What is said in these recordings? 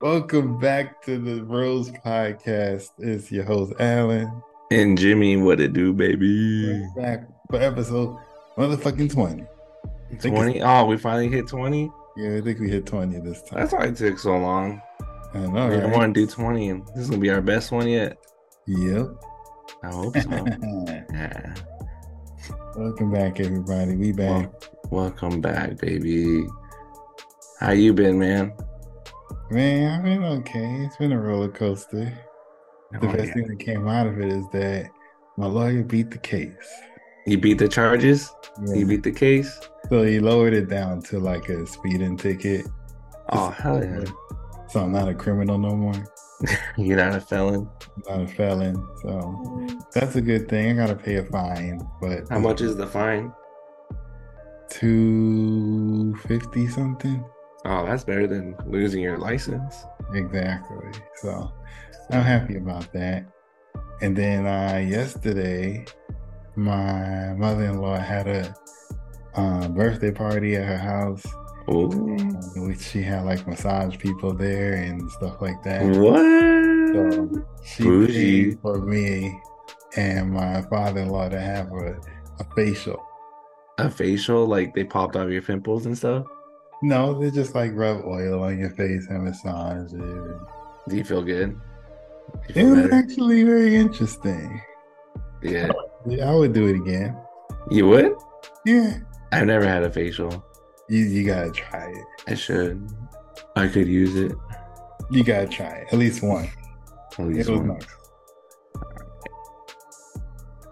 Welcome back to DaBros Podcast. It's your host Alan. And Jimmy, what it do, baby? We're back for episode motherfucking 20. 20? Oh, we finally hit 20? Yeah, I think we hit 20 this time. That's why it took so long. I know, we right? want to do 20, and this is going to be our best one yet. Yep. I hope so. yeah. Welcome back, everybody. We back. Wel- welcome back, baby. How you been, man? Man, I've been okay. It's been a roller coaster. The Oh, best yeah. thing that came out of it is that my lawyer beat the case. He beat the charges? Yeah. You beat the case? So he lowered it down to like a speeding ticket. Oh, hell yeah. So I'm not a criminal no more. You're not a felon. I'm not a felon. So that's a good thing. I gotta pay a fine, but How much is the fine? two fifty something? Oh, that's better than losing your license. Exactly. So I'm happy about that. And then uh yesterday my mother in law had a uh, birthday party at her house. Oh, in which she had like massage people there and stuff like that. what? So she Bougie. paid for me and my father-in-law to have a, a facial. A facial? Like they popped off your pimples and stuff? No, they just like rub oil on your face and massage it. Do you feel good? You It was better? actually very interesting. Yeah. I would do it again. You would? Yeah, I've never had a facial. you you gotta try it. I should. I could use it. You gotta try it at least one. At least one. nice.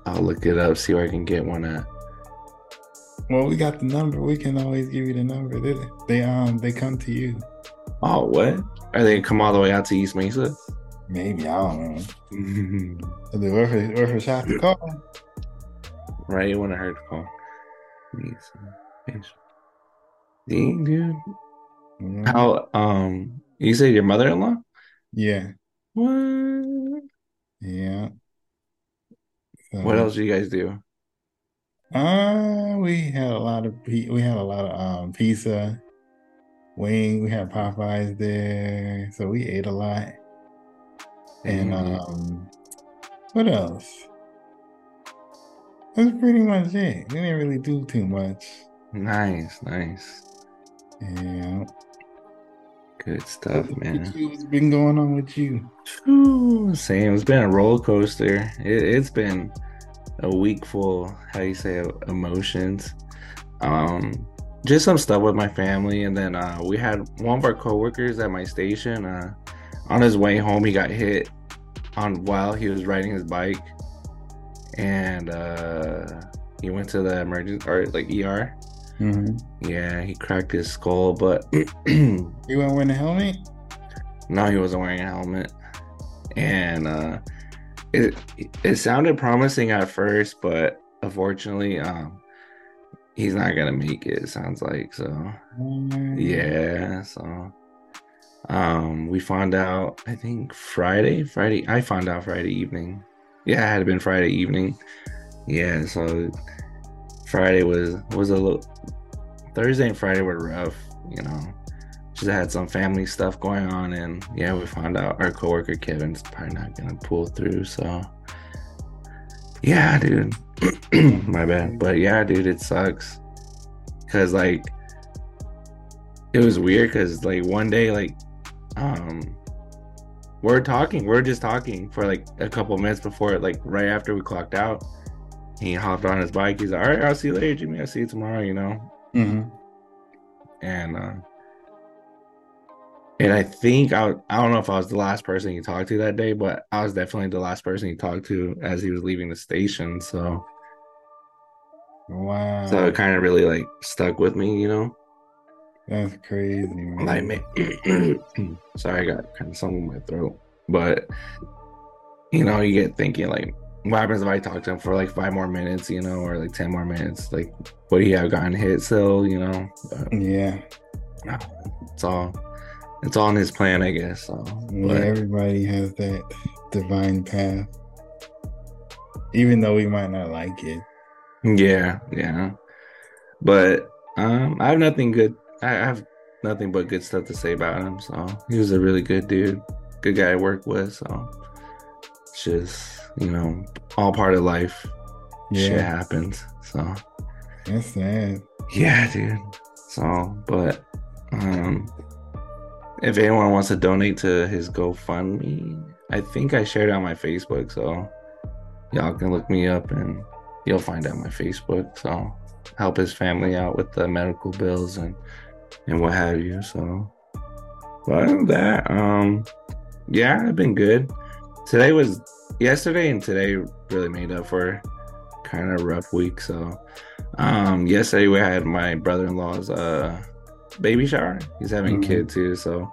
I'll look it up, see where I can get one at. Well, we got the number. We can always give you the number. They, they um they come to you. Oh, what? Are they come all the way out to East Mesa? Maybe I don't know. It worth a, worth a shot to call? right? It wouldn't hurt to call. Dang, dude. Yeah. How, um, you said your mother in law? Yeah. What? Yeah. So, What else do you guys do? Uh, we had a lot of we had a lot of um pizza, wing. We had Popeyes there, so we ate a lot. And um, what else? That's pretty much it. We didn't really do too much. Nice, nice. Yeah. Good stuff, man. What you- What's been going on with you? Whew, Same. It's been a roller coaster. It, it's been a week full, how you say, emotions. Um, just some stuff with my family, and then uh, we had one of our coworkers at my station. Uh, on his way home, he got hit on while he was riding his bike, and uh, he went to the emergency or like ER. Mm-hmm. Yeah, he cracked his skull, but You weren't wearing a helmet? No, he wasn't wearing a helmet, and uh, it it sounded promising at first, but unfortunately, um, he's not gonna make it. Sounds like so. Yeah, so um, we found out. I think Friday. Friday. I found out Friday evening. Yeah, it had been Friday evening. Yeah, so Friday was was a little. Thursday and Friday were rough. You know, just had some family stuff going on, and yeah, we found out our coworker Kevin's probably not gonna pull through. So yeah, dude, my bad. But yeah, dude, it sucks because like it was weird because like one day like um we're talking we're just talking for like a couple minutes before like right after we clocked out he hopped on his bike he's like all right i'll see you later jimmy i'll see you tomorrow you know Mm-hmm. and uh and i think I, I don't know if i was the last person he talked to that day but i was definitely the last person he talked to as he was leaving the station so Wow. so it kind of really like stuck with me you know That's crazy, man. like man sorry i got kind of something in my throat but you know you get thinking like what happens if i talk to him for like five more minutes you know or like 10 more minutes like would he have gotten hit still you know but, Yeah. no, it's all it's on his plan i guess so Yeah, but everybody has that divine path. Even though we might not like it. yeah yeah but um i have nothing good i have nothing but good stuff to say about him. So he was a really good dude, good guy to work with. So it's just you know all part of life. Yeah. Shit happens. So That's sad. yeah, dude. So, but um, if anyone wants to donate to his GoFundMe, I think I shared on my Facebook. So y'all can look me up and you'll find out my Facebook. So help his family out with the medical bills and and what have you. So, but other than that, um, yeah, I've been good. Today was yesterday and today really made up for kind of rough week. So, um, yesterday we had my brother-in-law's uh baby shower. He's having a Mhm. kid too, so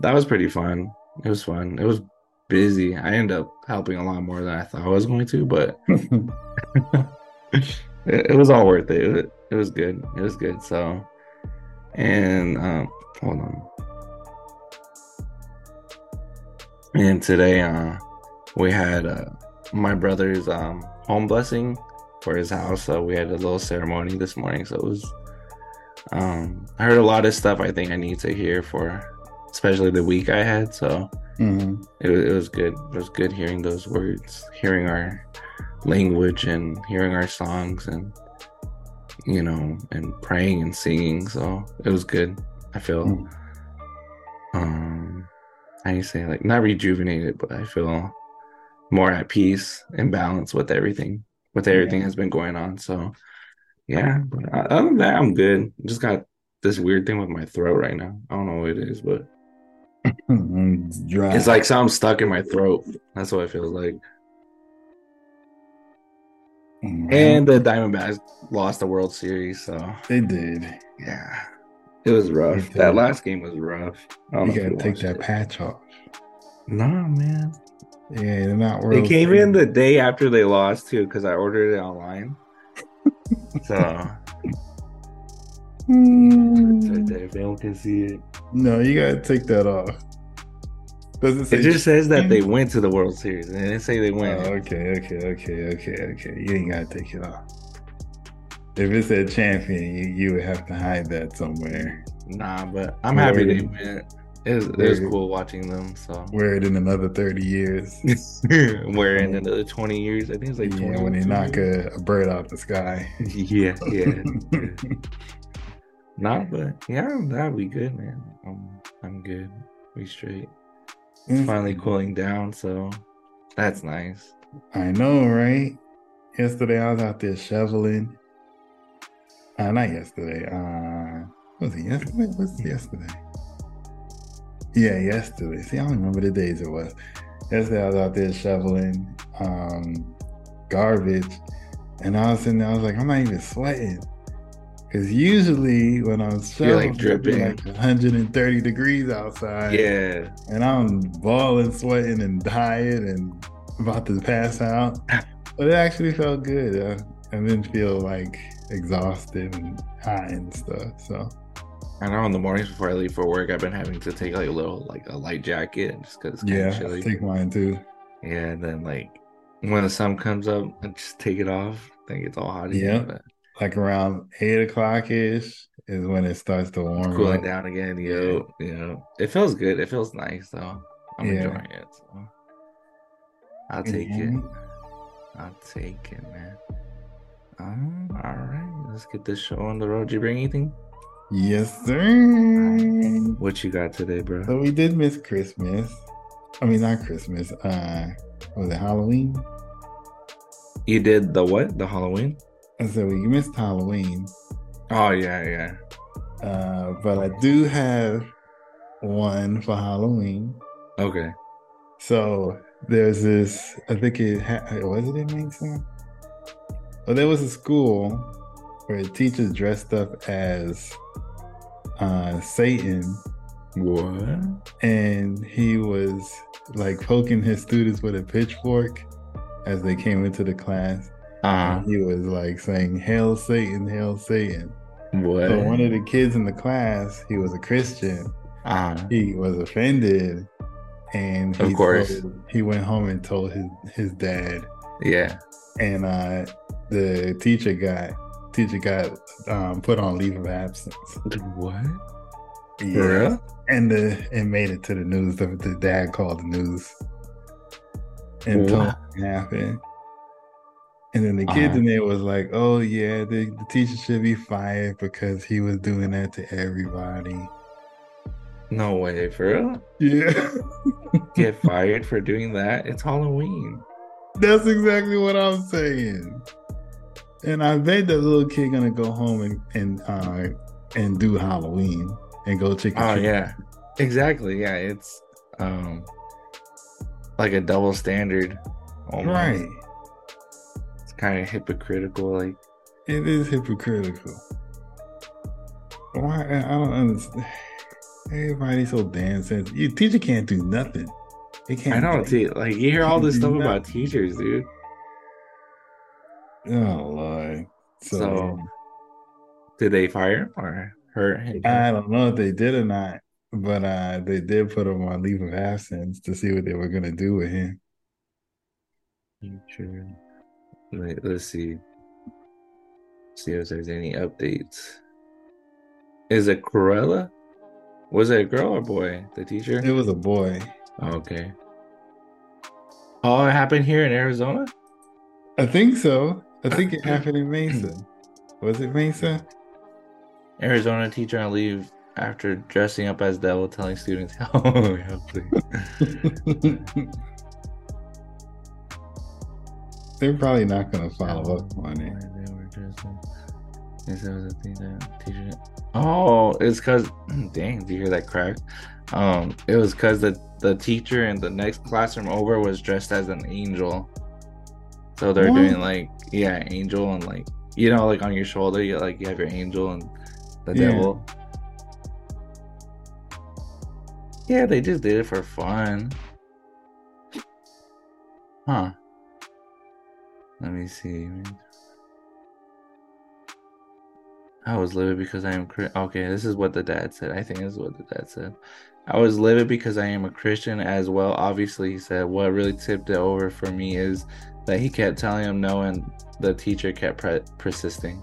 that was pretty fun. It was fun. It was busy. I ended up helping a lot more than I thought I was going to, but it, it was all worth it. It was, it was good. It was good. So, and um, hold on. And today, uh, we had uh, my brother's um home blessing for his house. So we had a little ceremony this morning. So it was, um, I heard a lot of stuff I think I need to hear for, especially the week I had. So Mhm. it, it was good. It was good hearing those words, hearing our language, and hearing our songs, and you know, and praying and singing. So it was good. I feel, Mm. um, how do you say, like not rejuvenated, but I feel more at peace and balance with everything, with everything Yeah. that's been going on. So yeah, but other than that, I'm good. Just got this weird thing with my throat right now. I don't know what it is, but It's dry. it's like something stuck in my throat. That's what it feels like. Mhm. And the Diamondbacks lost the World Series, so they did. yeah, it was rough. That last game was rough. You gotta take that it. patch off. Nah, man. Yeah, they're not They World came in the day after they lost too, because I ordered it online. So it's right Mm. there. If anyone can see it, No, you gotta take that off. Does it say? it just says that they went to the World Series, and it didn't say they Oh, went. okay, okay, okay, okay, okay. You ain't gotta take it off. If it said champion, you, you would have to hide that somewhere. Nah, but I'm happy they Word. went. It was, it was cool watching them. So Wear it in another thirty years. we're in another 20 years. I think it's like 20 yeah, when they knock a, a bird out the sky. yeah, yeah. Nah, but yeah, that'd be good, man. I'm I'm good. We straight. It's finally cooling down, so that's nice. I know, right? Yesterday I was out there shoveling. Uh, not yesterday. Uh, was it yesterday? What's yesterday? Yeah, yesterday. See, I don't remember the days it was. Yesterday I was out there shoveling um, garbage, and I was sitting there. I was like, I'm not even sweating, because usually when I'm You're, like, shoveling, dripping. like 130 degrees outside. Yeah. and I'm balling, sweating, and dying, and about to pass out. But it actually felt good. Uh, I didn't feel like exhausted and high and stuff. So I know in the mornings before I leave for work, I've been having to take like a little like a light jacket just because it's kind yeah, of I chilly. take mine too. Yeah, and then like when the sun comes up, I just take it off. I think it's all hot Yeah. but Like around eight o'clock ish is when it starts to warm it's cooling up. down again. Yo, you know, it feels good. It feels nice though. I'm Yeah. enjoying it. So I'll take it. Mhm. I'll take it, man. Um, all right, let's get this show on the road. Did you bring anything? Yes, sir. What you got today, bro? So we did miss Christmas. I mean, not Christmas. Uh, was it Halloween? You did the what? The Halloween? I said we missed Halloween. Oh yeah, yeah. Uh, but I do have one for Halloween. Okay. So there's this. I think it ha- was it in Mason. Well, there was a school where teachers dressed up as uh, Satan, What? and he was like poking his students with a pitchfork as they came into the class. Uh, And he was like saying, "Hail Satan, hail Satan." what? So one of the kids in the class, he was a Christian. uh, he was offended and Of course. told- he went home and told his his dad yeah. and uh the teacher got teacher got um put on leave of absence What? Yeah. For real? And the it made it to the news. The, the dad called the news and told what happened. And then the kids Uh-huh. in there was like, "Oh yeah, the, the teacher should be fired because he was doing that to everybody." No way, for real? Yeah, Get fired for doing that? It's Halloween. that's exactly what I'm saying. And I bet the little kid gonna go home and and uh, and do Halloween and go trick or Oh yeah. Exactly. Yeah, it's um like a double standard. almost. right. It's kind of hypocritical. Like, It is hypocritical. Why? I don't understand. Everybody's so damn sensitive. Your teacher can't do nothing. They can't. I know, see, like you hear all this stuff Yeah. about teachers, dude. Oh lord. So, So, did they fire him or hurt him? I don't know if they did or not, but uh, they did put him on leave of absence to see what they were gonna do with him. Wait, let's see. See if there's any updates. Is it Corella? Was it a girl or boy? The teacher? It was a boy. Okay. Oh, it happened here in Arizona? I think so. I think it happened in Mesa. Was it Mesa? Arizona teacher on leave after dressing up as devil telling students, oh, yeah, please. They're probably not gonna follow up on it. They were dressing- Yes, that was a thing that teacher. Oh, it's because dang, do you hear that crack? Um, it was because the the teacher in the next classroom over was dressed as an angel. So they're What? doing like yeah, angel and like you know, like on your shoulder, you like you have your angel and the Yeah. devil. Yeah, they just did it for fun. Huh. Let me see. I was livid because I am okay. This is what the dad said. I think this is what the dad said. I was livid because I am a Christian as well. Obviously, he said what really tipped it over for me is that he kept telling him no, and the teacher kept pre- persisting.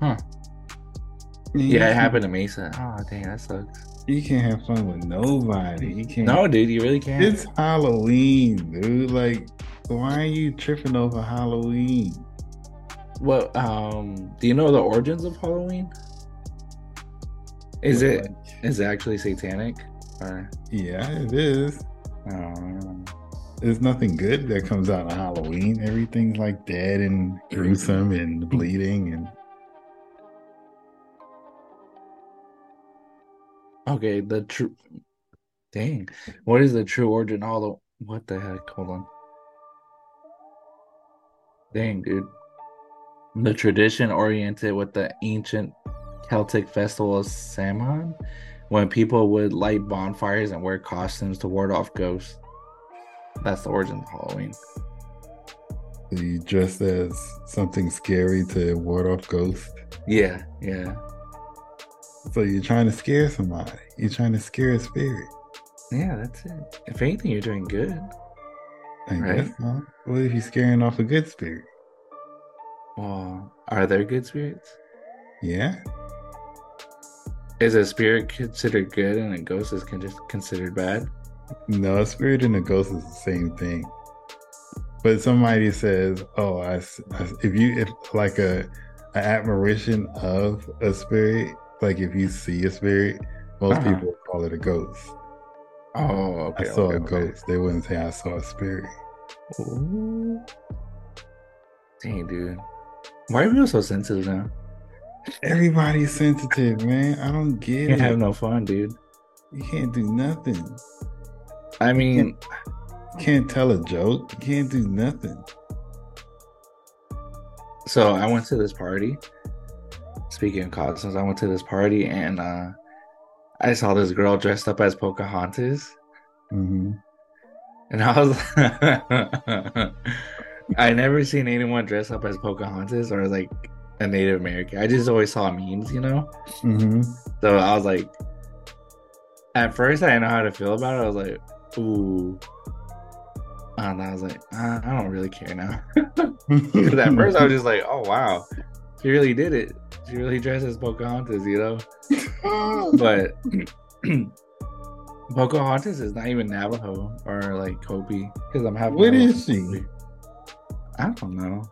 Huh? Yeah, it happened to Mesa. Oh, dang, that sucks. You can't have fun with nobody. You can't. No, dude, you really can't. It's Halloween, dude. Like, why are you tripping over Halloween? Well, Um, do you know the origins of Halloween? Is it Like, is it actually satanic? Or yeah, it is. um, There's nothing good that comes out of Halloween. Everything's like dead and gruesome and bleeding and okay, the true. Dang, what is the true origin? All the what the heck? Hold on. Dang, dude. The tradition oriented with the ancient Celtic festival of Samhain, when people would light bonfires and wear costumes to ward off ghosts. That's the origin of Halloween. you dress as something scary to ward off ghosts. Yeah, yeah, So you're trying to scare somebody. You're trying to scare a spirit. yeah. That's it. If anything, you're doing good. I Right. guess so. What if you're scaring off a good spirit? Well, are there good spirits? Yeah. Is a spirit considered good and a ghost is con- considered bad? No, a spirit and a ghost is the same thing. But somebody says, "Oh, I, I if you if like a an admiration of a spirit, like if you see a spirit, most Uh-huh. people call it a ghost. Oh, okay. I saw okay, a okay. ghost. They wouldn't say I saw a spirit. Ooh. Dang, dude. Why are people so sensitive now? Everybody's sensitive, man. I don't get it. You can't it. have no fun, dude. you can't do nothing. I mean, You can't tell a joke. You can't do nothing. so I went to this party. Speaking of costumes, I went to this party and uh I saw this girl dressed up as Pocahontas. hmm And I was I never seen anyone dress up as Pocahontas or like a Native American. I just always saw memes, you know? hmm So I was like at first I didn't know how to feel about it. I was like, ooh. And I was like, I, I don't really care now. Because at first I was just like, oh wow, she really did it. she really dresses as Pocahontas, you know. but Pocahontas is not even Navajo or like Hopi because I'm having. What is she? I don't know.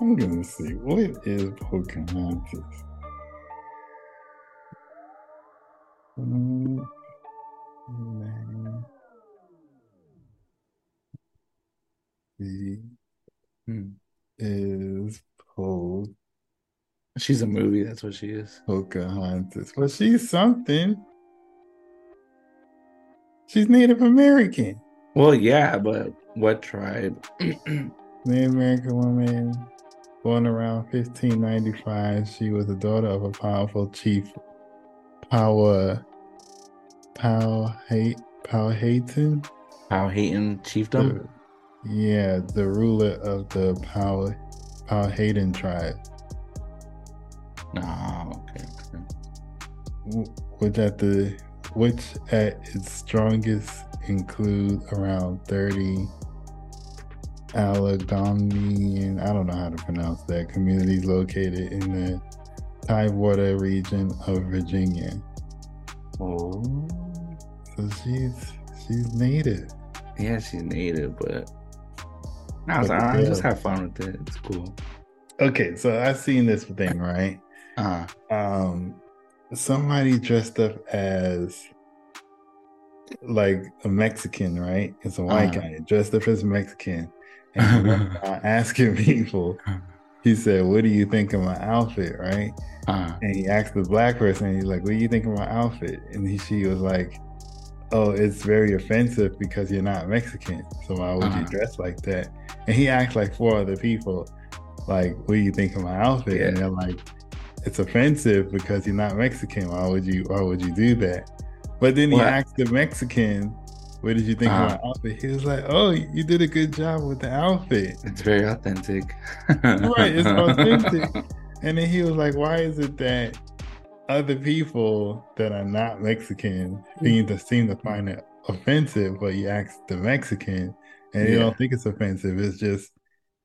I'm gonna see. What is Pocahontas? Um, Hmm. is Po She's a movie. That's what she is. Pocahontas. Well, she's something. She's Native American. Well, yeah, but what tribe? Native American woman born around 1595. She was the daughter of a powerful chief, Power Powhatan. Powhatan. Powhatan chiefdom. Yeah, the ruler of the Power Powhatan tribe, No, okay. okay. which at the which at its strongest include around 30 Alleghenian, I don't know how to pronounce that, communities located in the Tidewater region of Virginia. Oh, So she's she's native. yeah, she's native, but I was like, I just have fun with it. It's cool. Okay, so I seen this thing, right? Uh, um somebody dressed up as like a Mexican, right? It's a white Uh-huh. guy dressed up as Mexican. And asking people, he said, What do you think of my outfit? Right. uh, And he asked the black person, he's like, What do you think of my outfit? And he, she was like, Oh, it's very offensive because you're not Mexican. So why would you Uh-huh. dress like that? And he asked like four other people, like, What do you think of my outfit? And they're like, It's offensive because you're not Mexican. Why would you why would you do that? But then he What? asked the Mexican, What did you think Uh-huh. of my outfit? He was like, Oh, you did a good job with the outfit. it's very authentic. Right, it's authentic. And then he was like, Why is it that other people that are not Mexican seem to seem to find it offensive, but you ask the Mexican and you Yeah. don't think it's offensive. It's just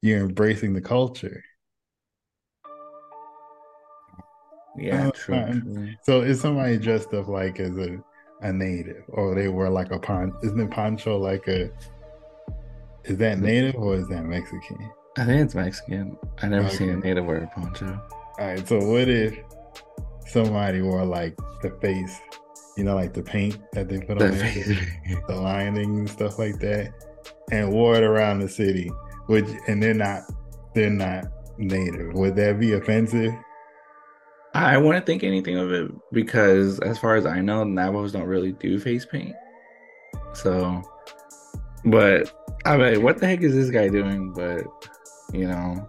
you're embracing the culture. Yeah, Uh, true. true. So is somebody dressed up like as a, a native or they wear like a pon isn't poncho like a is that native or is that Mexican? I think it's Mexican. I never seen a native wear a poncho. All right, so what if somebody wore like the face, you know, like the paint that they put The on face, the lining and stuff like that, and wore it around the city, which and they're not they're not native. Would that be offensive? I wouldn't think anything of it because, as far as I know, Navajos don't really do face paint. So, but I mean, what the heck is this guy doing? But you know,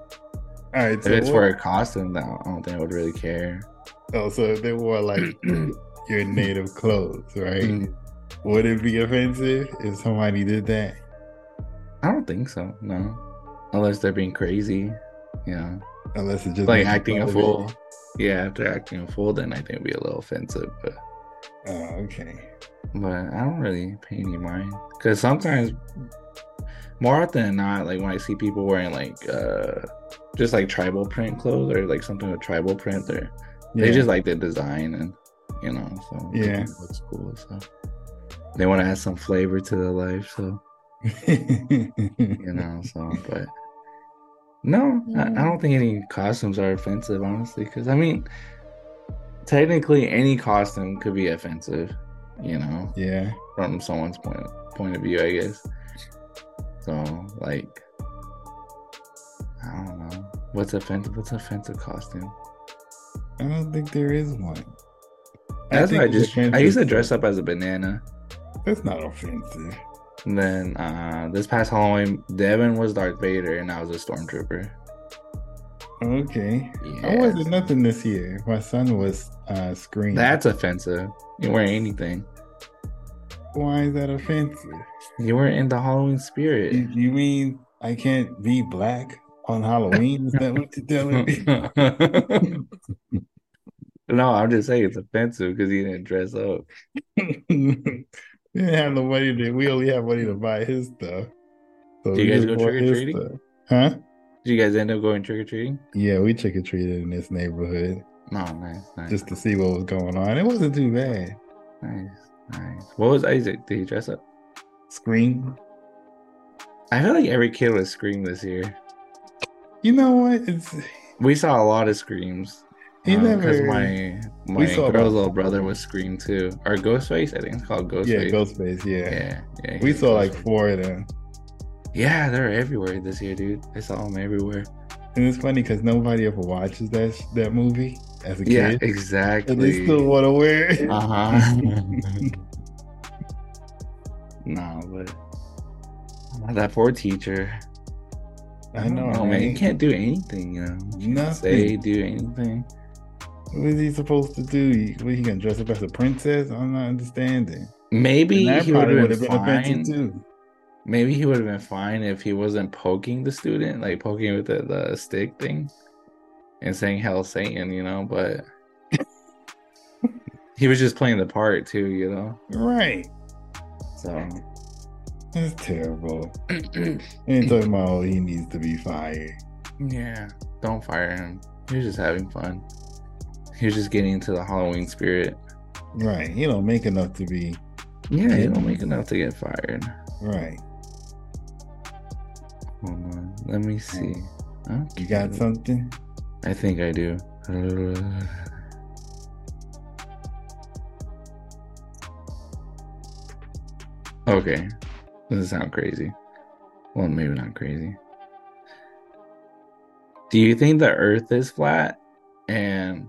All right, if it's what- for a costume, then I don't think I would really care. oh, so if they wore like your native clothes, right? Mm. Would it be offensive if somebody did that? I don't think so. No, unless they're being crazy. You know, Unless it's just like acting a fun of it? fool. Yeah, after acting a fool, then I think it'd be a little offensive. But Oh, okay. but I don't really pay any mind because sometimes more often than not, like when I see people wearing like uh just like tribal print clothes or like something with tribal print, they they just like the design and you know, so Yeah. it looks cool. So they want to add some flavor to their life, so you know. So, but no, I, I mm. don't think any costumes are offensive, honestly, because I mean, technically, any costume could be offensive, you know yeah. from someone's point point of view, I guess. So like, I don't know what's offensive. What's offensive costume? I don't think there is one. That's think why I it's just I used to dress up as a banana. That's not offensive. And then uh this past Halloween, Devin was Darth Vader and I was a stormtrooper. Okay. Yeah, I wasn't nothing this year. My son was uh screaming. that's offensive. You weren't anything. Why is that offensive? You weren't in the Halloween spirit. You, you mean I can't be black on Halloween? Is that what you're telling me? no, I'm just saying it's offensive because he didn't dress up. we didn't have no money to we only have money to buy his stuff. So Do you guys go trick-or-treating? Huh? Did you guys end up going trick or treating? Yeah, we trick or treated in this neighborhood No, nice, nice, just to see what was going on. It wasn't too bad. nice, nice. What was Isaac? Did he dress up? Scream. I feel like every kid was scream this year. You know what? It's We saw a lot of screams. He because never. my my saw girl's little brother was scream too, or Ghostface. I think it's called Ghostface. yeah, Ghostface. Yeah. Yeah, yeah. We saw like four of them, Yeah, they're everywhere this year, dude. I saw them everywhere. and it's funny because nobody ever watches that that movie as a Yeah, kid, exactly. and they still want to wear it. Uh huh. no, but that poor teacher. I know, Oh man, you can't do anything, you know. You can't Nothing. say, do anything. What is he supposed to do? He, what, he gonna dress up as a princess? I'm not understanding. Maybe he would have been, been fine. too. Maybe he would have been fine if he wasn't poking the student, like poking with the, the stick thing and saying hell Satan, you know, but he was just playing the part too, you know. Right. So It's terrible. And talking about oh, he needs to be fired. yeah, don't fire him. He was just having fun. He was just getting into the Halloween spirit. Right. He don't make enough to be Yeah, he don't make enough to get fired. right. Hold on, let me see. You got something? I think I do. Okay. Doesn't sound crazy. Well, maybe not crazy. Do you think the Earth is flat? And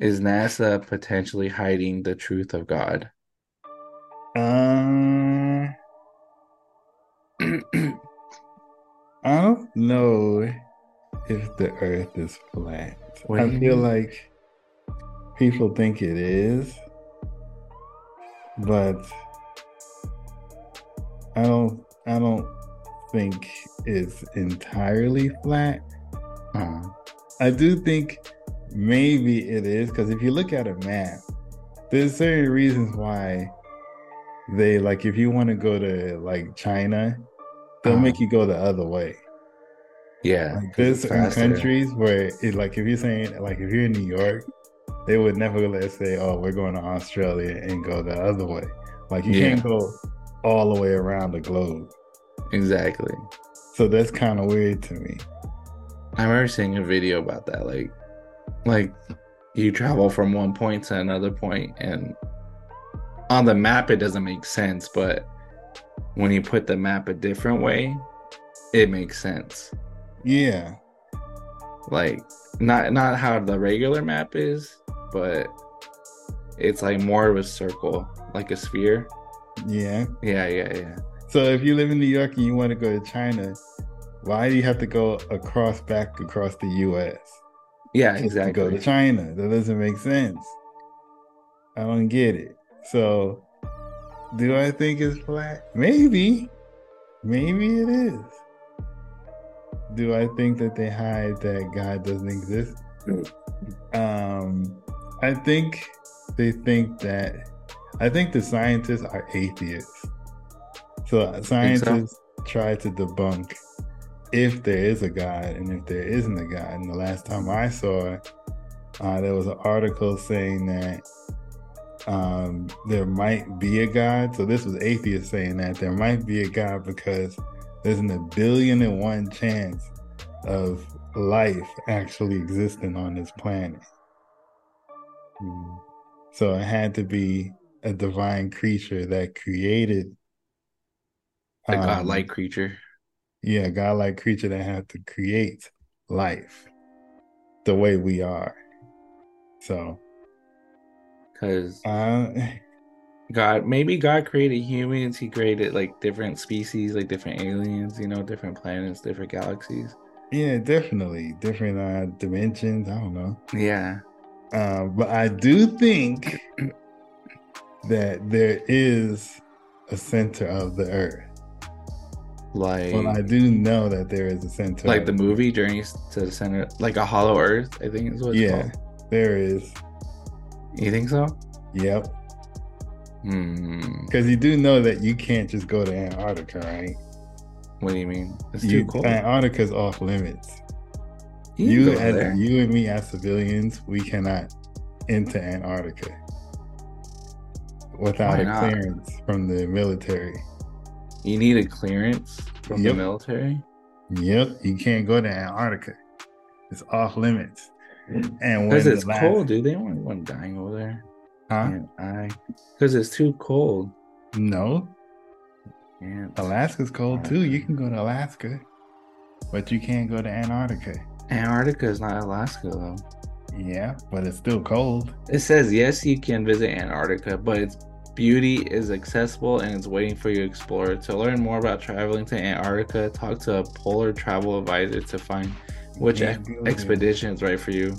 is NASA potentially hiding the truth of God? Um, I don't know if the Earth is flat. What I feel mean? like people think it is, but I don't. I don't think it's entirely flat. Uh, I do think maybe it is because if you look at a map, there's certain reasons why they like if you want to go to like China, they'll Uh-huh. make you go the other way. yeah. Like there's certain countries where it like if you're saying like if you're in New York, they would never let us say, "Oh, we're going to Australia and go the other way." Like you Yeah. can't go all the way around the globe. Exactly. So that's kind of weird to me. I remember seeing a video about that. Like, like you travel from one point to another point, and on the map it doesn't make sense, but when you put the map a different way, it makes sense. Yeah, Like, not not how the regular map is, but it's like more of a circle, like a sphere. yeah. Yeah, yeah, yeah. So if you live in New York and you want to go to China, why do you have to go across back across the U.S. Yeah, exactly. to go to China? That doesn't make sense. I don't get it. So, do I think it's flat? Maybe, maybe it is. Do I think that they hide that God doesn't exist? Um, I think they think that. I think the scientists are atheists. So scientists try to debunk if there is a God and if there isn't a God. And the last time I saw it, uh, there was an article saying that um, there might be a God. So this was atheists saying that there might be a God because there's an a billion and one chance of life actually existing on this planet. Hmm. So it had to be a divine creature that created A um, godlike creature. Yeah, a godlike creature that had to create life the way we are. So, Because uh, God, maybe God created humans. He created like different species, like different aliens, you know, different planets, different galaxies. yeah, definitely different uh, dimensions. I don't know, Yeah. uh, but I do think that there is a center of the earth. Like, Well, I do know that there is a center. like the movie Journeys to the Center, like a Hollow Earth, I think is what it's Yeah, there is. You think so? Yep. Hmm. Because you do know that you can't just go to Antarctica, right? What do you mean? It's You, too cold. Antarctica's off limits. You, You, as there. you and me as civilians, we cannot enter Antarctica without a clearance from the military. You need a clearance from Yep. the military. Yep, you can't go to Antarctica. It's off limits. And Because it's last- cold, dude. They don't want anyone dying over there. huh? I, because it's too cold. No, And Alaska's cold too. You can go to Alaska, but you can't go to Antarctica. Antarctica is not Alaska though. Yeah, but it's still cold. It says yes, you can visit Antarctica, but its beauty is accessible and it's waiting for you to explore. To learn more about traveling to Antarctica, talk to a polar travel advisor to find which ex- expedition is right for you.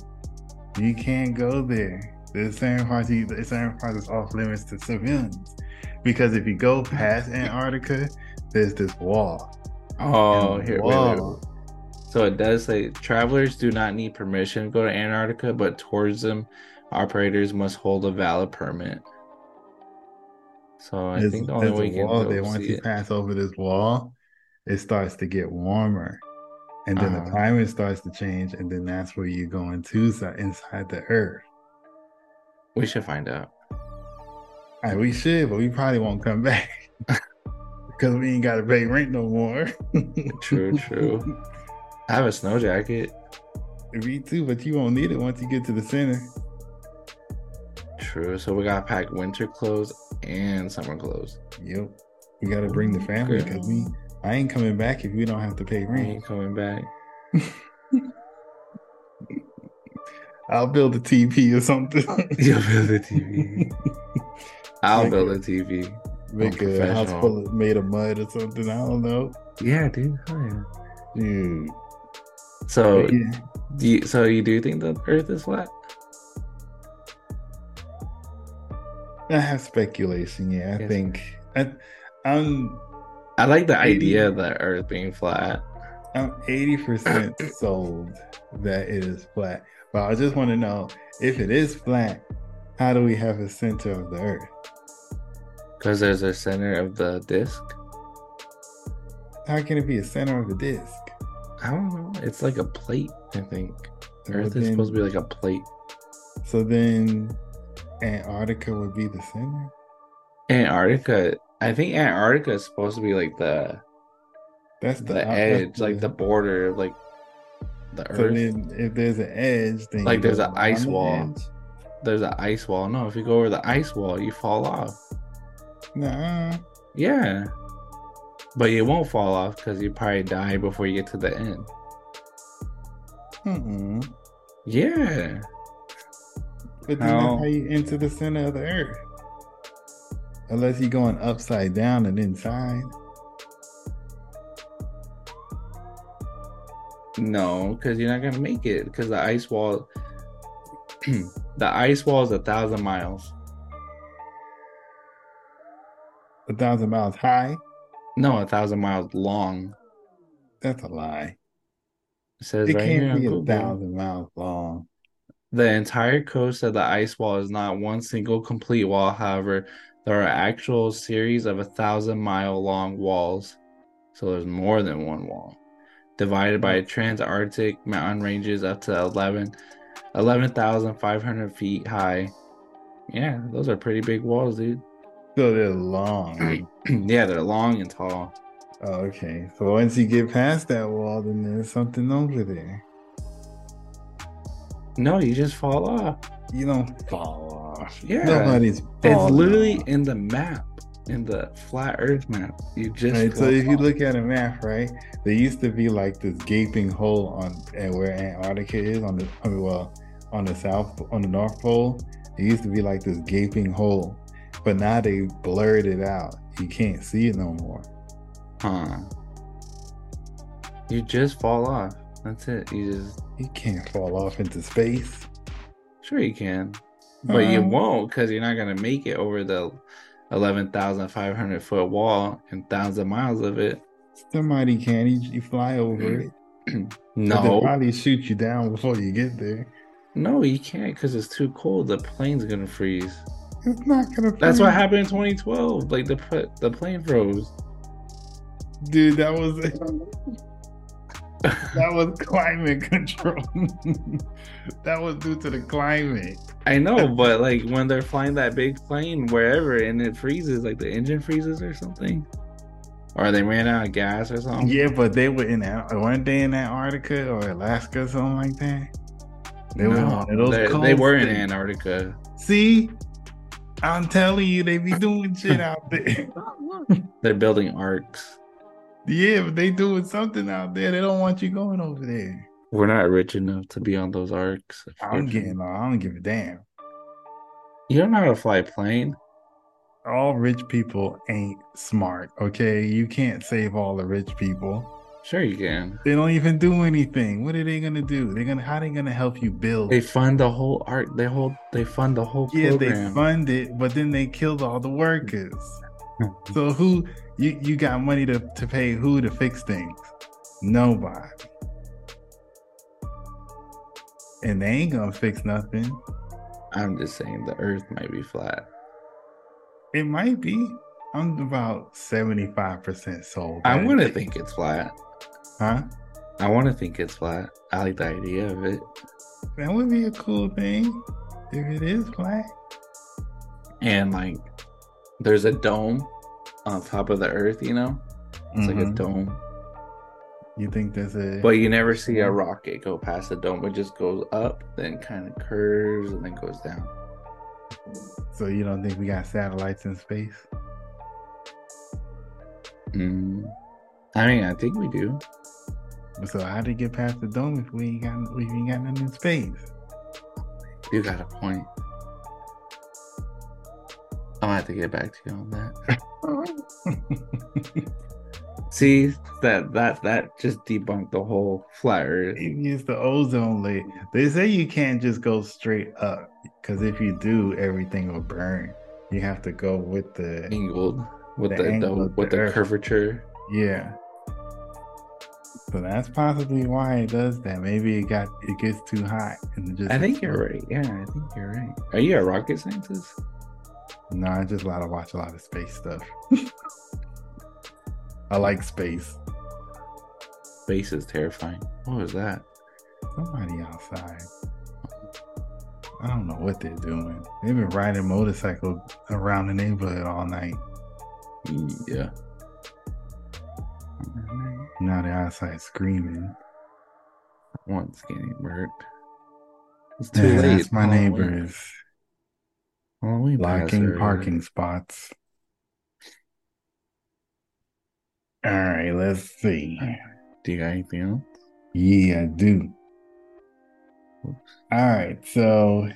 You can't go there. The same. You, there's certain parts that's off limits to civilians, because if you go past Antarctica, there's this wall. Oh, the here, wait, wait, wait. wall- So it does say travelers do not need permission to go to Antarctica, but tourism operators must hold a valid permit. So I There's, think the only way you wall go there. Once you it. pass over this wall, it starts to get warmer, and then the Uh-huh. climate starts to change, and then that's where you go into si- inside the Earth. We should find out. Right, we should, but we probably won't come back because we ain't got to pay rent no more. True, true. I have a snow jacket. Me too, but you won't need it once you get to the center. True. So we gotta pack winter clothes and summer clothes. Yep. We got to bring the family because we. I ain't coming back if we don't have to pay rent. ain't coming back. I'll build a TV or something. You'll build a TV. I'll build a- a TV. Make a house full of, made of mud or something. I don't know. Yeah, dude. Oh, yeah. Dude. So, yeah. do you, so you do think the Earth is flat? Have speculation. Yeah, I Yes. think I, I'm I like the Maybe. idea of the Earth being flat. I'm eighty percent sold that it is flat. But I just want to know if it is flat, how do we have a center of the Earth? Because there's a center of the disk. How can it be a center of the disk? I don't know. It's like a plate, I think. So Earth is supposed to be like a plate. So then, Antarctica would be the center. Antarctica, I think Antarctica is supposed to be like the That's the, the edge, that's like the border like the So Earth. then, if there's an edge, then Like there's an ice the wall. There's an ice wall. No, if you go over the ice wall, you fall off. Nuh-uh. Yeah. But you won't fall off because you probably die before you get to the end. Mm-mm. Yeah. But then How- that's how you enter the center of the earth. Unless you're going upside down and inside. No, because you're not gonna make it because the ice wall the ice wall is a thousand miles. A thousand miles high. No, a thousand miles long. That's a lie. It says It right can't on be a thousand miles long. The entire coast of the ice wall is not one single complete wall, however, there are actual series of a thousand mile long walls. So there's more than one wall. Divided by transantarctic mountain ranges up to 11 11,500 feet high. Yeah, those are pretty big walls, dude. So they're long. yeah, they're long and tall. oh, okay. So once you get past that wall, then there's something over there. No, you just fall off. You don't fall off. Yeah. Nobody's It's literally off. in the map, in the flat Earth map. You just Right, so fall if you look at a map, right, there used to be like this gaping hole on and where Antarctica is on the I mean, well on the south on the North Pole. It used to be like this gaping hole, but now they blurred it out. You can't see it no more. Huh. You just fall off. That's it. You just You can't fall off into space. sure you can, but you Um, won't because you're not gonna make it over the eleven thousand five hundred foot wall and thousand miles of it. Somebody can. You, you fly over it. no, They'll probably shoot you down before you get there. no, you can't because it's too cold. The plane's gonna freeze. It's not gonna. That's what happened in 2012. Like the the plane froze. Dude, that was that was climate control. that was due to the climate. I know, but like when they're flying that big plane wherever and it freezes, like the engine freezes or something, or they ran out of gas or something. Yeah, but they were in weren't they in Antarctica or Alaska, or something like that. They no, were they were in Antarctica. See, I'm telling you, they be doing shit out there. They're building arks. Yeah, but they doing something out there. They don't want you going over there. We're not rich enough to be on those arks. I'm getting. I don't give a damn. You don't know how to fly a plane. All rich people ain't smart. Okay, you can't save all the rich people. Sure, you can. They don't even do anything. What are they gonna do? They're gonna how are they gonna help you build? They fund the whole ark. They hold. They fund the whole. Yeah, they fund it, but then they killed all the workers. so who you you got money to to pay who to fix things? Nobody. And they ain't gonna fix nothing. I'm just saying the Earth might be flat. It might be. I'm about seventy five percent sold. I want to think it's flat. Huh? I want to think it's flat. I like the idea of it. That would be a cool thing if it is flat. And like, there's a dome on top of the Earth. You know, it's mm-hmm. like a mm-hmm. dome. You think there's a? But you never see a rocket go past the dome. It just goes up, then kind of curves, and then goes down. So you don't think we got satellites in space? Mm, I mean, I think we do. So how did it get past the dome if we ain't got we ain't got nothing in space? You got a point. Have to get back to you on that. See that that that just debunked the whole flat Earth. Use the ozone layer. They say you can't just go straight up because if you do, everything will burn. You have to go with the angled with the, the, the with the, the curvature. Yeah. So that's possibly why it does that. Maybe it got it gets too hot and just. I think you're right. Yeah, I think you're right. Are you a rocket scientist? No, I just a lot watch a lot of space stuff. I like space. Space is terrifying. What was that? Somebody outside. I don't know what they're doing. They've been riding motorcycles around the neighborhood all night. Yeah. Now they're outside screaming. One's getting murked. It's too yeah, late. That's my oh, Halloween. neighbors. Halloween Blocking parking spots. All right, let's see. Do you got anything else? Yeah, I do. Oops. All right, so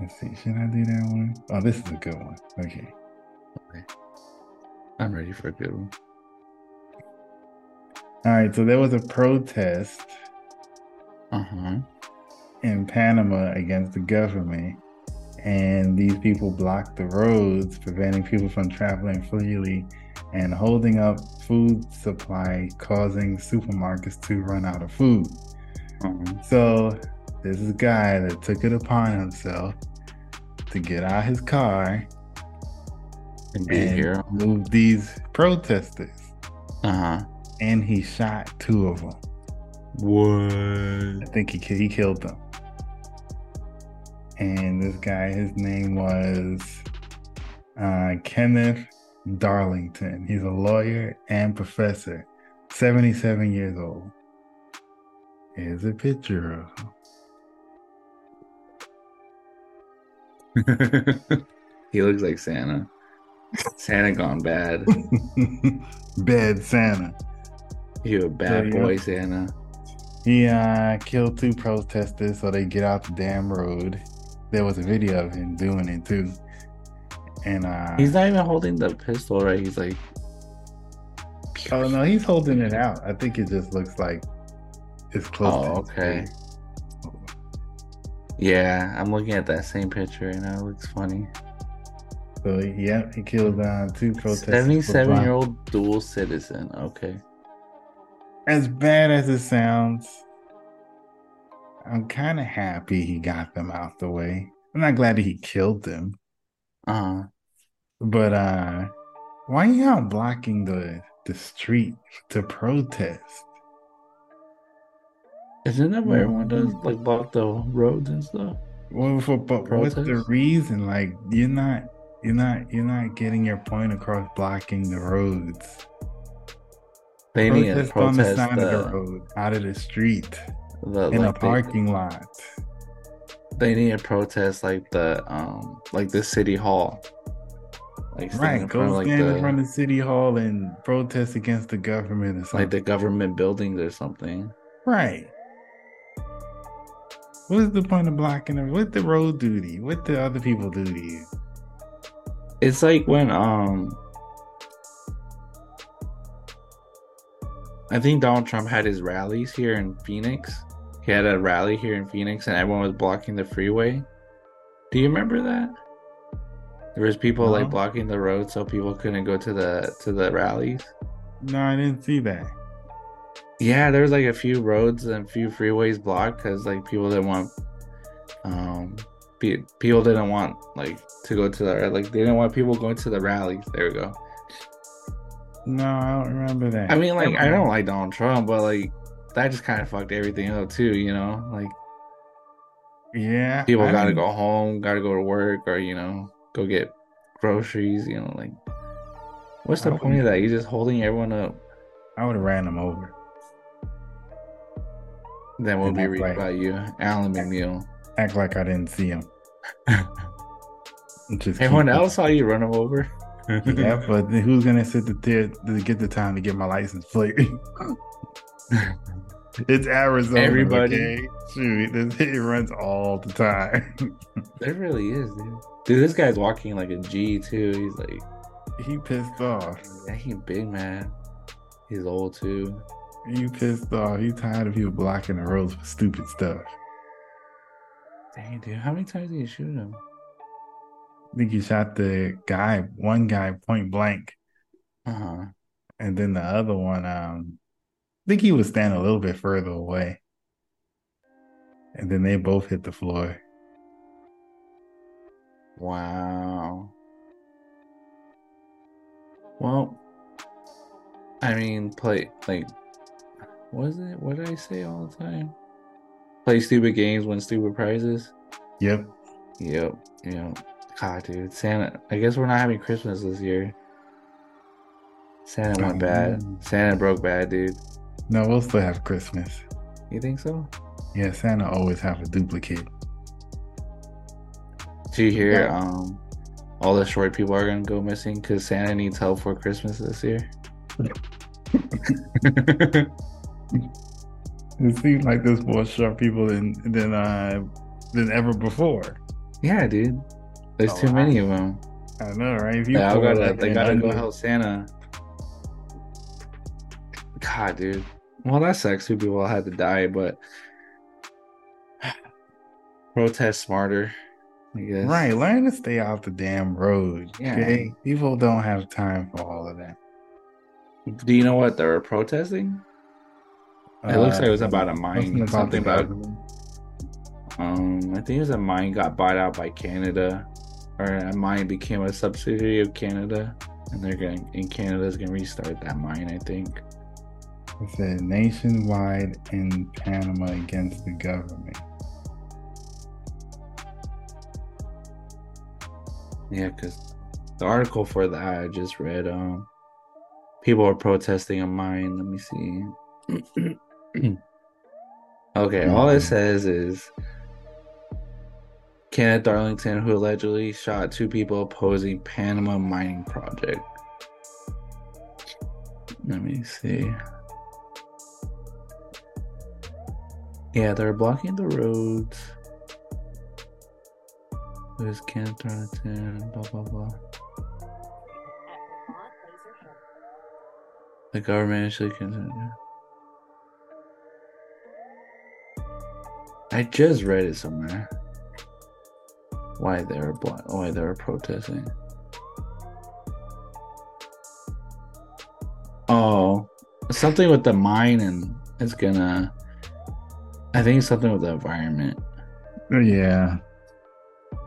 let's see. Should I do that one? Oh, this is a good one. Okay. Okay. I'm ready for a good one. All right, so there was a protest uh-huh. In Panama against the government and these people blocked the roads, preventing people from traveling freely and holding up food supply, causing supermarkets to run out of food. Mm-hmm. So this is a guy that took it upon himself to get out of his car and, and move these protesters. Uh-huh. And he shot two of them. What? I think he he killed them and this guy, his name was uh, Kenneth Darlington. He's a lawyer and professor, 77 years old. Here's a picture of him. he looks like Santa. Santa gone bad. bad Santa. You a bad boy, Santa. He uh, killed two protesters so they get out the damn road there was a video of him doing it too. And uh he's not even holding the pistol, right? He's like Oh no, he's holding it out. I think it just looks like it's close oh, okay. Yeah, I'm looking at that same picture and it looks funny. So yeah, he killed uh, two protesters. Seventy-seven year old dual citizen. Okay. As bad as it sounds, I'm kind of happy he got them out the way. I'm not glad that he killed them. Uh-huh. But uh Why y'all blocking the the street to protest? Isn't that what everyone does? Like block the roads and stuff. Well, for, but what's the reason? Like you're not you're not you're not getting your point across blocking the roads. They need to Protest on the protest side of the the, road, out of the street, the in a like they, parking lot. they need to protest like the um like the city hall. Like Right, go of like stand in front of City Hall and protest against the government or something. like the government buildings or something. Right. What's the point of blocking them? What the road duty? What the other people do to you? It's like when um I think Donald Trump had his rallies here in Phoenix. He had a rally here in Phoenix and everyone was blocking the freeway. Do you remember that? There was people No. like blocking the road so people couldn't go to the to the rallies. No, I didn't see that. Yeah, there was like a few roads and a few freeways blocked because like people didn't want, um, pe- people didn't want like to go to the like they didn't want people going to the rallies. There we go. No, I don't remember that. I mean, like I don't like Donald Trump, but like that just kind of fucked everything up too. You know, like Yeah. people I got to didn't- go home, got to go to work, or you know, go get groceries. You know, like what's the I point of that? You're just holding everyone up. I would have ran them over. Then we'll And be right. about you, Alan McNeil. Act like I didn't see them. Just Everyone keep- else saw you run him over. Yeah, but then who's gonna sit there to get the time to get my license plate? it's Arizona. Everybody. okay? Shoot, this it runs all the time. There really is, dude. Dude, this guy's walking like a G too. He's like, he pissed off. yeah, he big man. He's old too. He pissed off. He tired of people blocking the roads for stupid stuff. Dang, dude, how many times did you shoot him? I think he shot the guy, one guy point blank, Uh huh. and then the other one, um, I think he was standing a little bit further away. And then they both hit the floor. Wow. Well, I mean, play like, what is it? What did I say all the time? Play stupid games, win stupid prizes. Yep. Yep. Yep. God, dude, Santa. I guess we're not having Christmas this year. Santa went Oh, bad. Santa broke bad, dude. No, we'll still have Christmas. You think so? Yeah, Santa always have a duplicate. Did you hear? Yeah. Um, all the short people are gonna go missing because Santa needs help for Christmas this year. It seems like there's more short people than than uh than ever before. yeah, dude. There's Oh, too wow. many of them. I know, right? If all gotta, they gotta go help Santa. God, dude. Well, that sucks. Two people had to die, but protest smarter. I guess. Right, learn to stay off the damn road. Yeah. Okay, people don't have time for all of that. Do you know what they were protesting? It looks like it was about a mine. Something about um, I think it was a mine got bought out by Canada, or a mine became a subsidiary of Canada, and they're going in Canada's gonna restart that mine. I think. It said nationwide in Panama against the government. Yeah, because the article for that I just read, um, people are protesting a mine. Let me see. okay, all it Mhm. says is Kenneth Darlington, who allegedly shot two people opposing Panama mining project. Let me see. Yeah, they're blocking the roads. Lewis can't turn it in, blah blah blah. The government actually continue. I just read it somewhere. Why they're blo- why they were protesting. Oh, something with the mine and it's gonna. I think something with the environment. Yeah,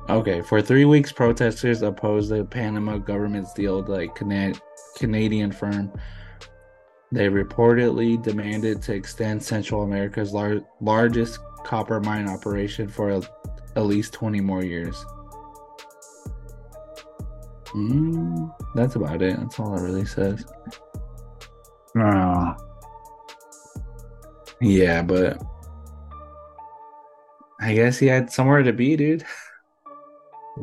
Okay, for three weeks, protesters opposed the Panama government's deal with like Cana- Canadian firm. They reportedly demanded to extend Central America's lar- largest copper mine operation for a- at least 20 more years. Mm, that's about it. That's all it really says. No. Yeah, but I guess he had somewhere to be, dude.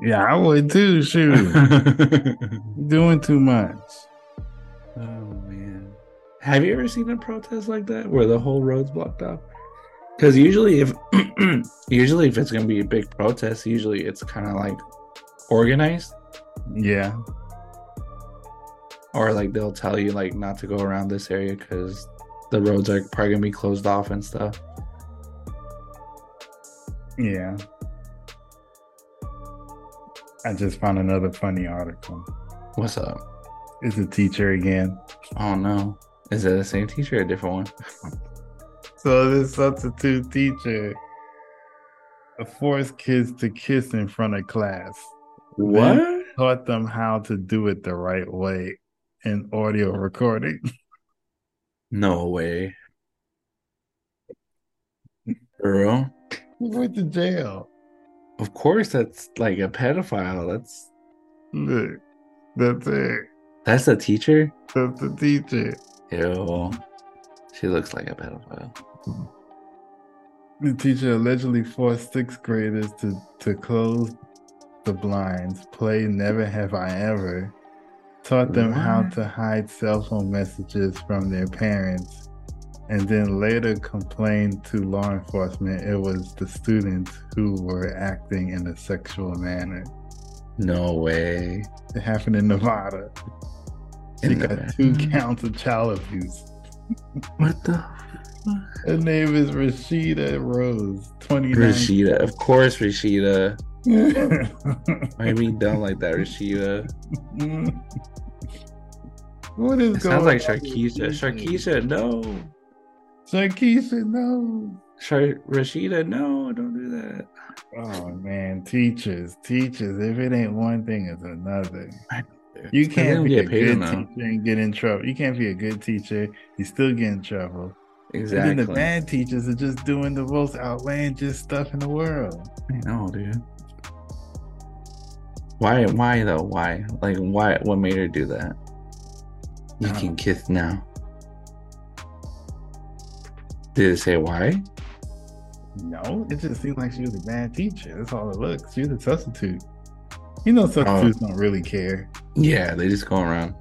Yeah, I would too. Shoot, doing too much. Oh man, have you ever seen a protest like that where the whole road's blocked off? Because usually, if usually if it's gonna be a big protest, usually it's kind of like organized, Yeah, or like they'll tell you like not to go around this area because the roads are probably gonna be closed off and stuff. Yeah. I just found another funny article. What's up? It's a teacher again. Oh no, is it the same teacher or a different one? So this substitute teacher forced kids to kiss in front of class. What? Taught them how to do it the right way in audio recording. No way. For real? He went to jail. Of course, that's like a pedophile. That's Look, that's it. that's a teacher. That's the teacher. Ew. She looks like a pedophile. The teacher allegedly forced sixth graders to, to close the blinds, play Never Have I Ever, taught them how to hide cell phone messages from their parents, and then later complained to law enforcement it was the students who were acting in a sexual manner. No way. It happened in Nevada. She In got Nevada. two counts of child abuse. What the? Her name is Rashida Rose, 29. Rashida. Of course, Rashida. Why be dumb like that, Rashida? what is It going sounds like Sharkeisha. Sharkeisha, no. Things? Sharkeisha, no. Shar- Rashida, no, don't do that. Oh man, teachers, teachers. If it ain't one thing, it's another. You can't be a good enough. teacher and get in trouble. You can't be a good teacher. You still get in trouble. Exactly. And then the bad teachers are just doing the most outlandish stuff in the world. I know, dude. Why? Why though? Why? Like, why? What made her do that? You can kiss now. Did it say why? No, it just seemed like she was a bad teacher. That's all it looks. She was a substitute. You know, substitutes oh. don't really care. Yeah, they just go around,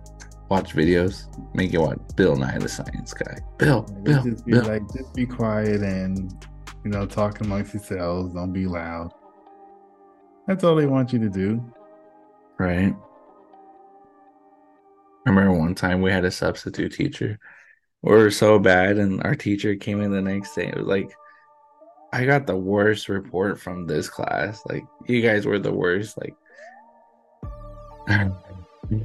watch videos, make it watch Bill Nye the Science Guy. Bill, Bill, just be Bill. like, just be quiet and you know, talk amongst yourselves. Don't be loud. That's all they want you to do. Right. I remember one time we had a substitute teacher. We were so bad, and our teacher came in the next day. It was like, I got the worst report from this class. Like, you guys were the worst. Like, I think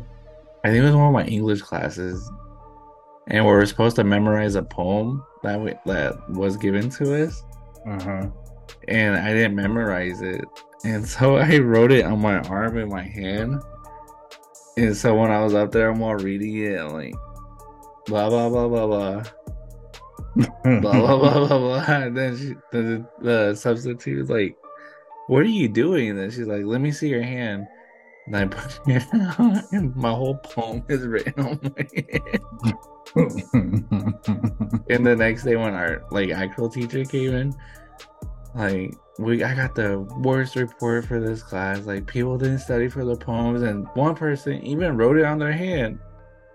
it was one of my English classes, and we were supposed to memorize a poem that we, that was given to us, Uh huh. and I didn't memorize it, and so I wrote it on my arm and my hand. And so when I was up there, I'm all reading it, like, blah blah blah blah blah. Hmm. blah blah blah blah blah. And then she, the, the substitute was like, "What are you doing?" And then she's like, "Let me see your hand." And I put it out, and my whole poem is written on my hand. and the next day, when our like actual teacher came in, like we I got the worst report for this class. Like people didn't study for the poems, and one person even wrote it on their hand.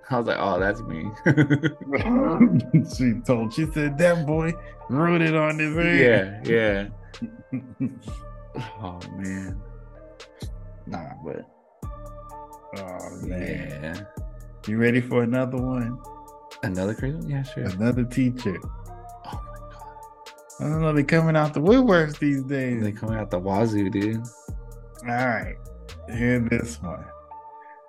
I was like, "Oh, that's me." she told. She said that boy wrote it on his hand. yeah, yeah. Oh man. Nah, but oh man. yeah. You ready for another one? Another crazy one? Yeah, sure. Another teacher. Oh my god. I don't know. They coming out the woodworks these days. They coming out the wazoo, dude. All right. Hear this one.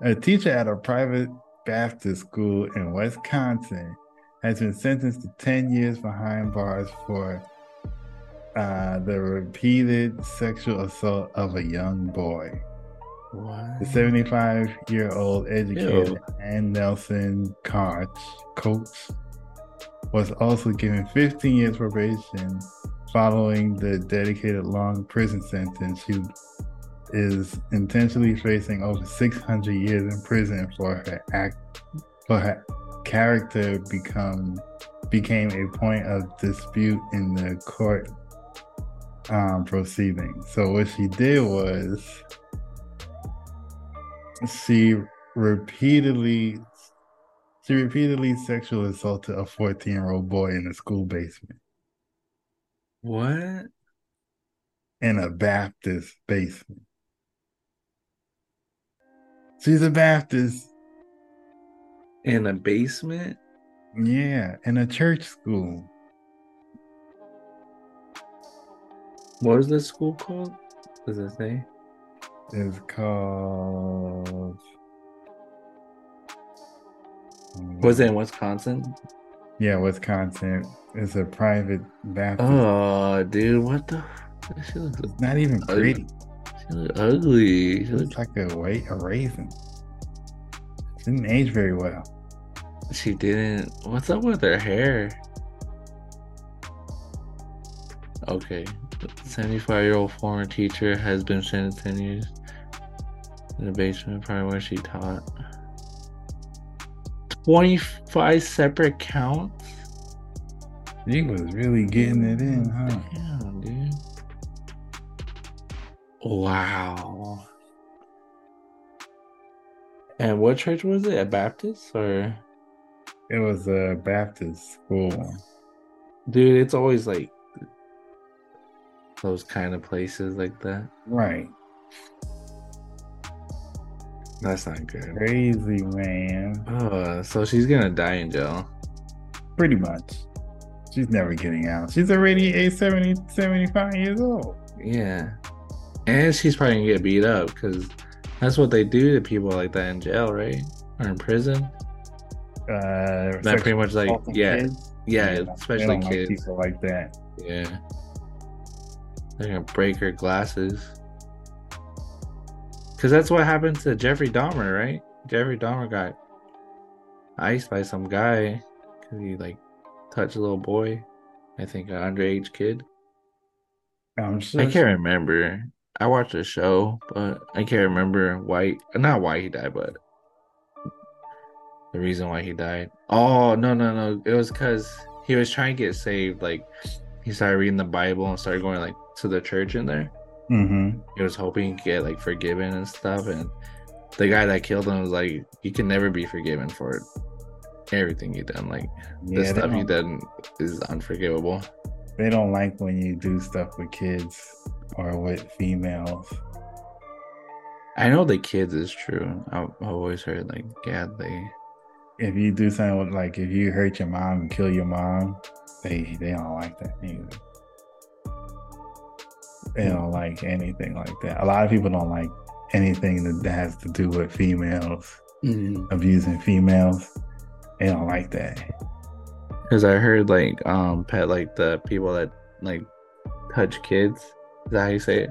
A teacher at a private Baptist school in Wisconsin has been sentenced to 10 years behind bars for uh, the repeated sexual assault of a young boy. What? The 75 year old educator Ew. Ann Nelson Koch, Coates was also given 15 years probation following the dedicated long prison sentence. She is intentionally facing over 600 years in prison for her act for her character become became a point of dispute in the court um, proceedings. So what she did was she repeatedly she repeatedly sexually assaulted a 14 year old boy in a school basement What? in a Baptist basement. She's a Baptist, In a basement? yeah, in a church school. What is this school called? Does it say? It's called. Was it in Wisconsin? Yeah, Wisconsin. It's a private Baptist. Oh, dude, what the? Looks, not even pretty. She ugly. She looks like a wait a raisin. She didn't age very well. She didn't. What's up with her hair? Okay. 75 year old former teacher has been sentenced 10 years in the basement, probably where she taught. 25 separate counts? He was really getting it in, huh? Damn, dude. Wow. And what church was it? A Baptist or? It was a Baptist school. Dude, it's always like those kind of places like that. Right. That's not good. Crazy, man. Uh, so she's gonna die in jail. Pretty much. She's never getting out. She's already a 70, 75 years old. Yeah, and she's probably gonna get beat up because that's what they do to people like that in jail, right? Or in prison. Uh, That pretty much like yeah, kids. yeah, they especially don't like kids. people like that. Yeah, they're gonna break her glasses. Cause that's what happened to Jeffrey Dahmer, right? Jeffrey Dahmer got iced by some guy because he like touched a little boy. I think an underage kid. I'm sure. I can't remember. I watched the show, but I can't remember why. Not why he died, but the reason why he died. Oh no, no, no! It was because he was trying to get saved. Like he started reading the Bible and started going like to the church in there. Mm-hmm. He was hoping to get like forgiven and stuff. And the guy that killed him was like, "You can never be forgiven for everything you done. Like the Yeah, they stuff you done is unforgivable." They don't like when you do stuff with kids or with females. I know the kids is true. I've, always heard like, yeah, they If you do something with, like if you hurt your mom and kill your mom, they they don't like that either. They don't like anything like that. A lot of people don't like anything that, that has to do with females mm-hmm. abusing females. They don't like that. Because I heard like um pet like the people that like touch kids. Is that how you say it?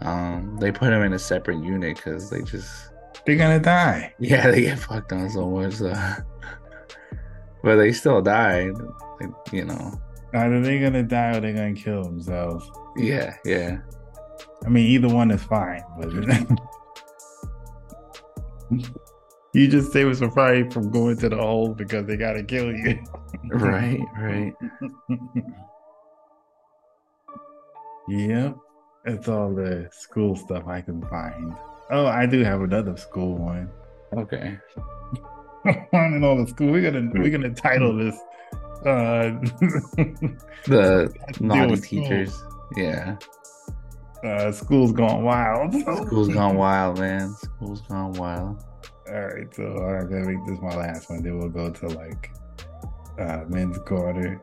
Um, they put them in a separate unit because they just They're gonna die. yeah they get fucked on so much. So. but they still die. Like, you know. Either they're gonna die or they're gonna kill themselves. Yeah, yeah. I mean, either one is fine, but you just with somebody from going to the hole because they gotta kill you. Right, right. yep, It's all the school stuff I can find. Oh, I do have another school one. Okay. one in all the school. We're gonna we're gonna title this. Uh, The naughty with school. teachers. Yeah. uh, school's gone wild. School's gone wild, man. School's gone wild. All right, so right, gonna make this my last one. Then we'll go to like uh men's quarter.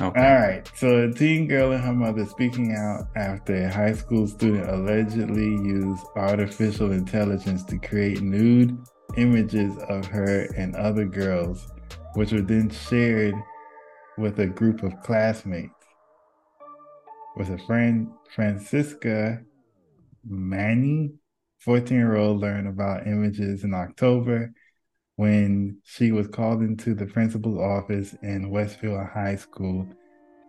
Okay. All right, so a teen girl and her mother speaking out after a high school student allegedly used artificial intelligence to create nude images of her and other girls, which were then shared with a group of classmates. with a friend, Francesca Mani, 14 year old, learned about images in October when she was called into the principal's office in Westfield High School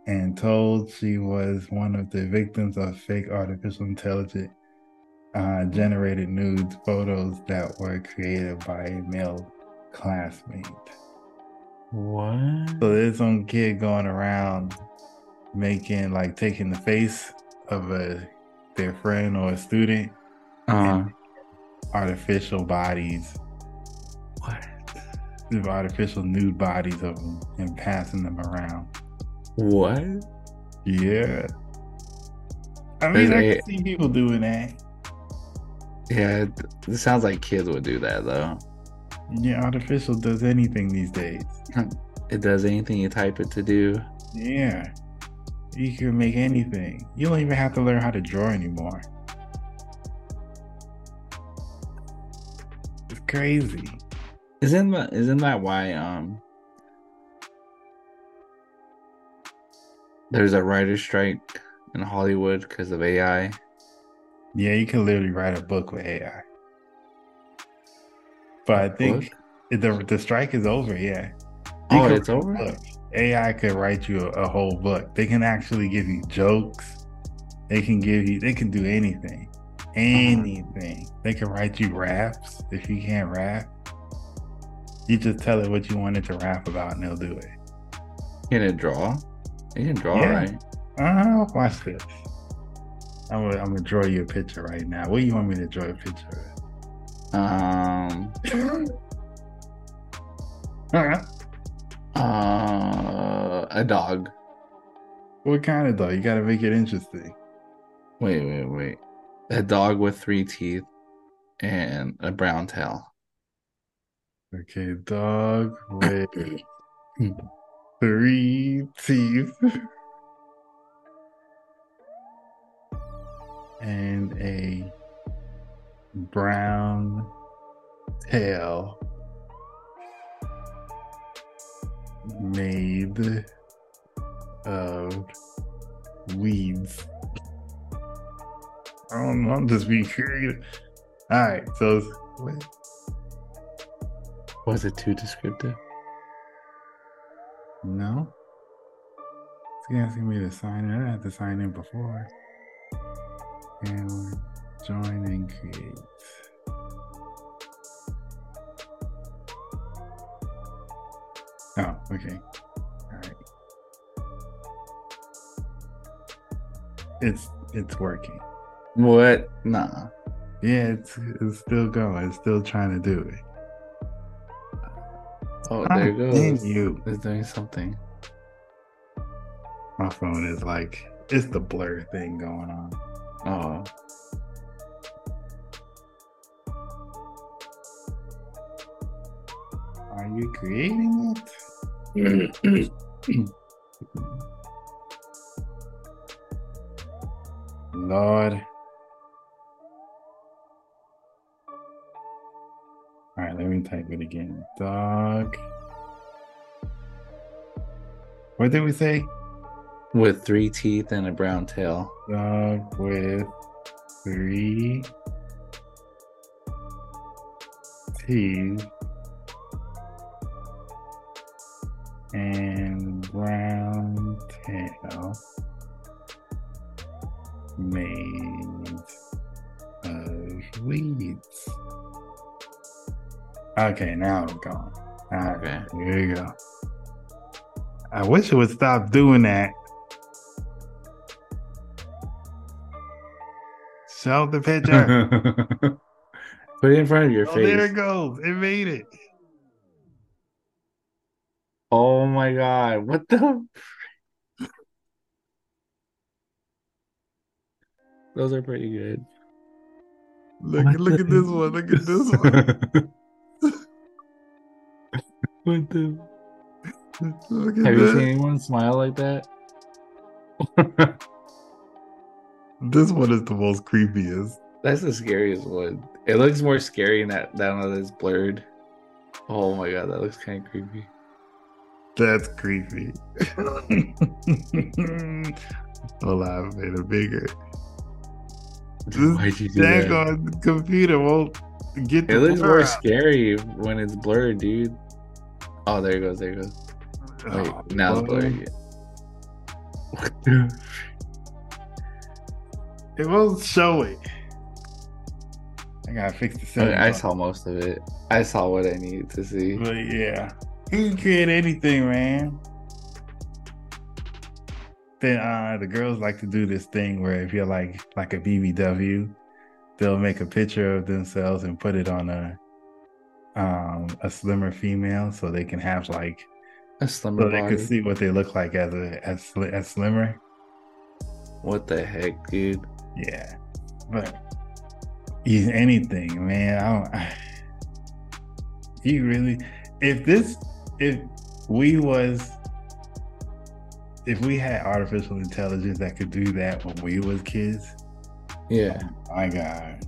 and told she was one of the victims of fake artificial intelligence uh, generated nude photos that were created by a male classmate. What? So there's some kid going around making like taking the face of a their friend or a student Uh, artificial bodies, what? artificial nude bodies of them and passing them around. What? Yeah. I mean, There's I can see people doing that. Yeah, it, it sounds like kids would do that though. Yeah, artificial does anything these days. It does anything you type it to do. Yeah. You can make anything. You don't even have to learn how to draw anymore. Crazy. Isn't that isn't that why um there's a writer's strike in Hollywood because of AI? Yeah, you can literally write a book with AI. But I think the the strike is over. Yeah. You Oh, it's over? AI could write you a, a whole book. They can actually give you jokes. They can give you. They can do anything, anything. They can write you raps if you can't rap. You just tell it what you want it to rap about, and they'll do it. Can it draw? It can draw, Yeah. right? Uh, watch this. I'm gonna, I'm gonna draw you a picture right now. What do you want me to draw a picture Um of? Uh, uh a dog. what kind of dog? You gotta make it interesting. Wait, wait, wait. A dog with three teeth and a brown tail. Okay, dog with three teeth and a brown tail made of weeds. I don't know, I'm just being creative. All right, so wait, Was it too descriptive? No. It's asking me to sign in. I had to sign in before. And join and create. Oh, okay. Alright. It's it's working. What? Nah. Yeah, it's it's still going. It's still trying to do it. Oh, Ah, there it goes. you. It's doing something. My phone is like it's the blur thing going on. Oh. Are you creating it? Lord. Let me type it again. Dog. What did we say? With three teeth and a brown tail. Dog with three teeth and brown tail made of weeds. Okay, now I'm gone. All right, Okay. here you go. I wish it would stop doing that. Show the picture. Put it in front of your oh, there it goes. It made it. Oh my god. What the? Those are pretty good. Look, What look the- at this one. Look at this one. what the? Look at Have you seen anyone smile like that? This one is the most creepiest. That's the scariest one. It looks more scary in that that one that's blurred. Oh my god, that looks kind of creepy. That's creepy. Hold on, I made it bigger. Why'd you do Dang that? on the computer won't get It looks blur more out. scary when it's blurred, dude. Oh, there it goes. There it goes. Wait, Oh, now it's blurry. It won't show it. I gotta fix the Okay. I saw most of it. I saw what I needed to see. But yeah, you can create anything, man. Then uh, the girls like to do this thing where if you're like like a BBW, they'll make a picture of themselves and put it on a um a slimmer female, so they can have like A slimmer so they body. could see what they look like as a as as slimmer. What the heck, dude? Yeah, but anything, man. I don't. I, you really, if this, if we was, if we had artificial intelligence that could do that when we was kids, Yeah. my God,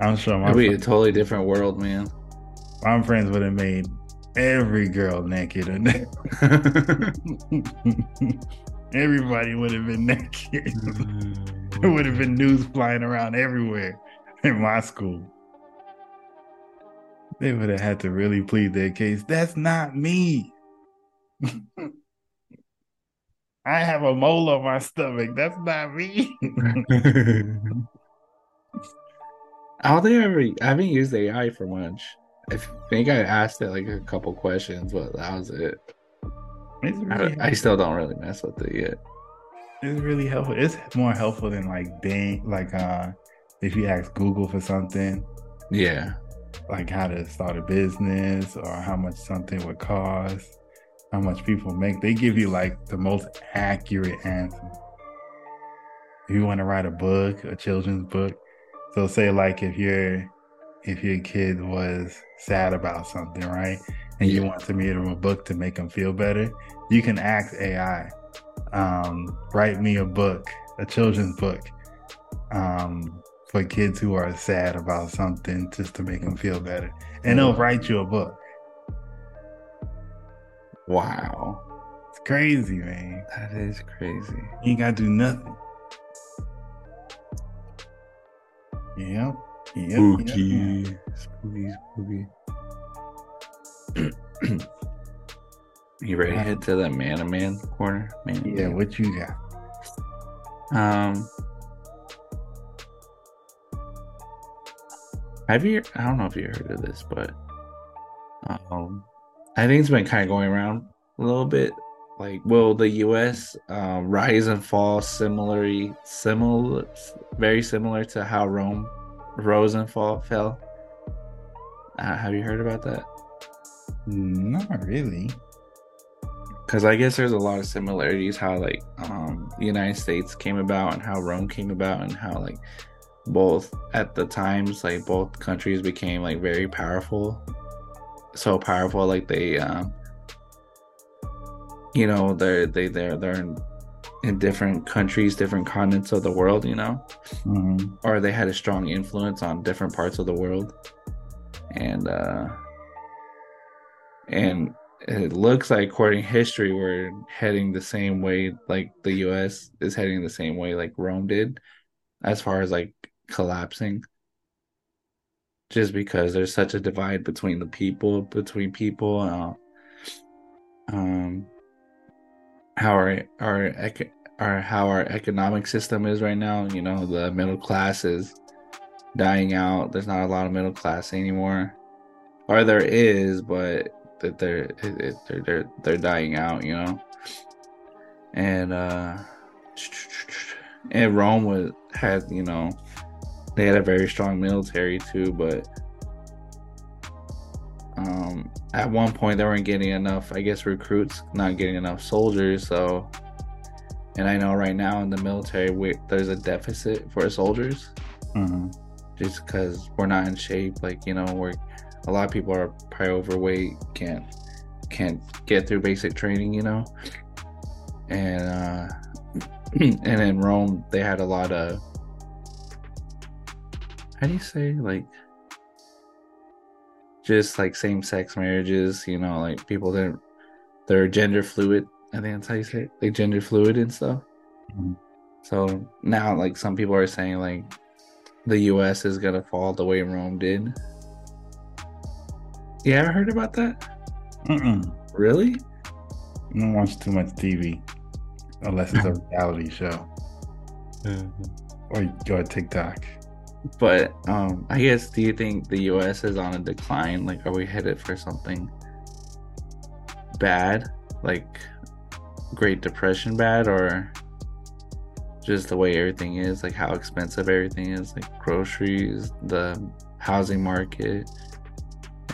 I'm sure my It'd be a totally different world, man. My friends would have made every girl naked, and everybody would have been naked. Mm, there would have been news flying around everywhere in my school. They would have had to really plead their case. That's not me. I have a mole on my stomach. That's not me. Think I ever. I haven't used AI for much. I think I asked it like a couple questions, but that was it. it's, I, really, I still don't really mess with it yet. it's really helpful. It's more helpful than like dang, like uh, if you ask Google for something, Yeah. like how to start a business or how much something would cost, how much people make. They give you like the most accurate answer. If you want to write a book, a children's book, so say like if your if your kid was sad about something, right, and you want to read them a book to make them feel better, you can ask AI, um, write me a book, a children's book, um, for kids who are sad about something, just to make them feel better, and they'll write you a book. Wow. It's crazy, man. That is crazy. You ain't gotta do nothing. Yep. Yep. Spooky. Yep. Spooky. Spooky. you ready to head to the man to man corner? Man. Yeah. man. What you got? Um, have you? I don't know if you heard of this, but um, I think it's been kind of going around a little bit. Like, will the U.S. Uh, rise and fall similarly, similar, very similar to how Rome rose and fell? Uh, have you heard about that? Not really. because I guess there's a lot of similarities how like um the United States came about and how Rome came about and how like both at the times like both countries became like very powerful so powerful like they um you know they're they they're they're in, different countries different continents of the world you know? Mhm. or they had a strong influence on different parts of the world. And uh and it looks like according to history we're heading the same way like the US is heading the same way like Rome did as far as like collapsing. Just because there's such a divide between the people between people uh, um how our our ec- our how our economic system is right now you know the middle class is dying out. There's not a lot of middle class anymore. Or there is but that they're they're they're they're dying out you know? And uh and Rome was had you know they had a very strong military too but um at one point they weren't getting enough i guess recruits not getting enough soldiers so and i know right now in the military we, there's a deficit for soldiers Mhm. just because we're not in shape like you know we're a lot of people are probably overweight can't can't get through basic training you know and uh and in rome they had a lot of how do you say like just like same-sex marriages you know like people that they're gender fluid i think that's how you say it like gender fluid and stuff Mhm. So now, like some people are saying, like the U.S. is gonna fall the way Rome did. You ever heard about that? Mm-mm. Really? I don't watch too much TV unless it's a reality show or, or TikTok. But um, I guess, do you think the U.S. is on a decline? Like, are we headed for something bad, like Great Depression bad, or just the way everything is, like how expensive everything is, like groceries, the housing market,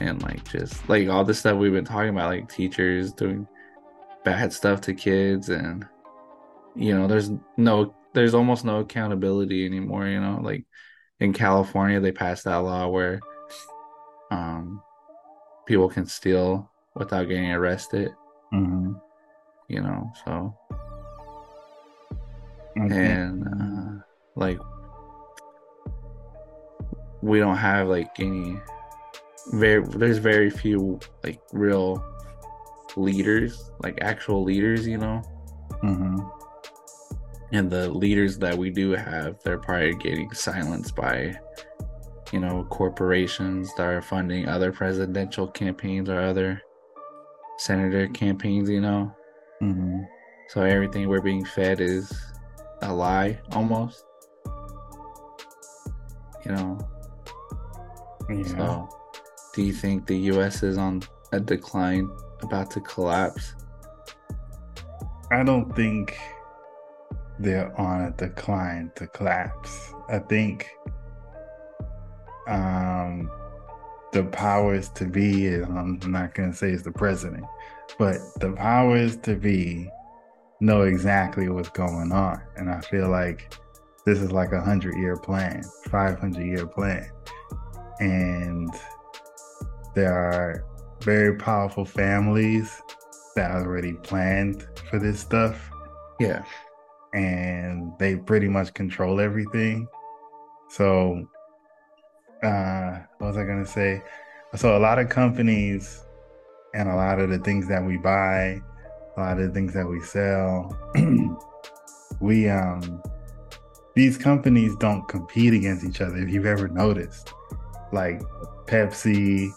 and like just like all the stuff we've been talking about, like teachers doing bad stuff to kids, and you know, there's no, there's almost no accountability anymore. You know, like in California, they passed that law where um people can steal without getting arrested. Mm-hmm. You know, so. Okay. and uh, like we don't have like any very there's very few like real leaders like actual leaders you know? Hmm and the leaders that we do have they're probably getting silenced by you know corporations that are funding other presidential campaigns or other senator campaigns you know hmm so everything we're being fed is a lie almost you know Yeah. So, do you think the U.S. is on a decline, about to collapse? I don't think they're on a decline to collapse. I think um, the powers to be, I'm not going to say it's the president, but the powers to be know exactly what's going on. And I feel like this is like a hundred year plan, 500 year plan. And there are very powerful families that already planned for this stuff Yeah, and they pretty much control everything. So, uh, what was I gonna say? So, a lot of companies and a lot of the things that we buy, a lot of the things that we sell, we um, these companies don't compete against each other. If you've ever noticed, like Pepsi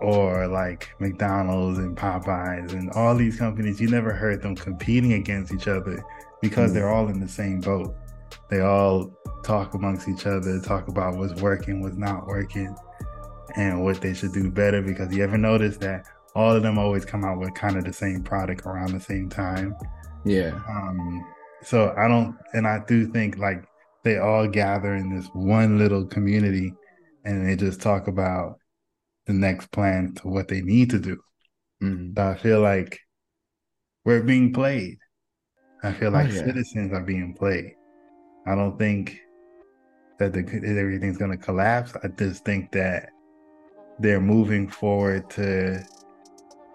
or like McDonald's and Popeyes and all these companies, you never heard them competing against each other because Mm. they're all in the same boat. They all talk amongst each other, talk about what's working, what's not working, and what they should do better. Because you ever notice that all of them always come out with kind of the same product around the same time. yeah, Um, so I don't, and I do think like they all gather in this one little community, and they just talk about the next plan to what they need to do. Mhm. So I feel like we're being played. I feel Oh, like yeah. citizens are being played. I don't think that, the, that everything's going to collapse. I just think that they're moving forward to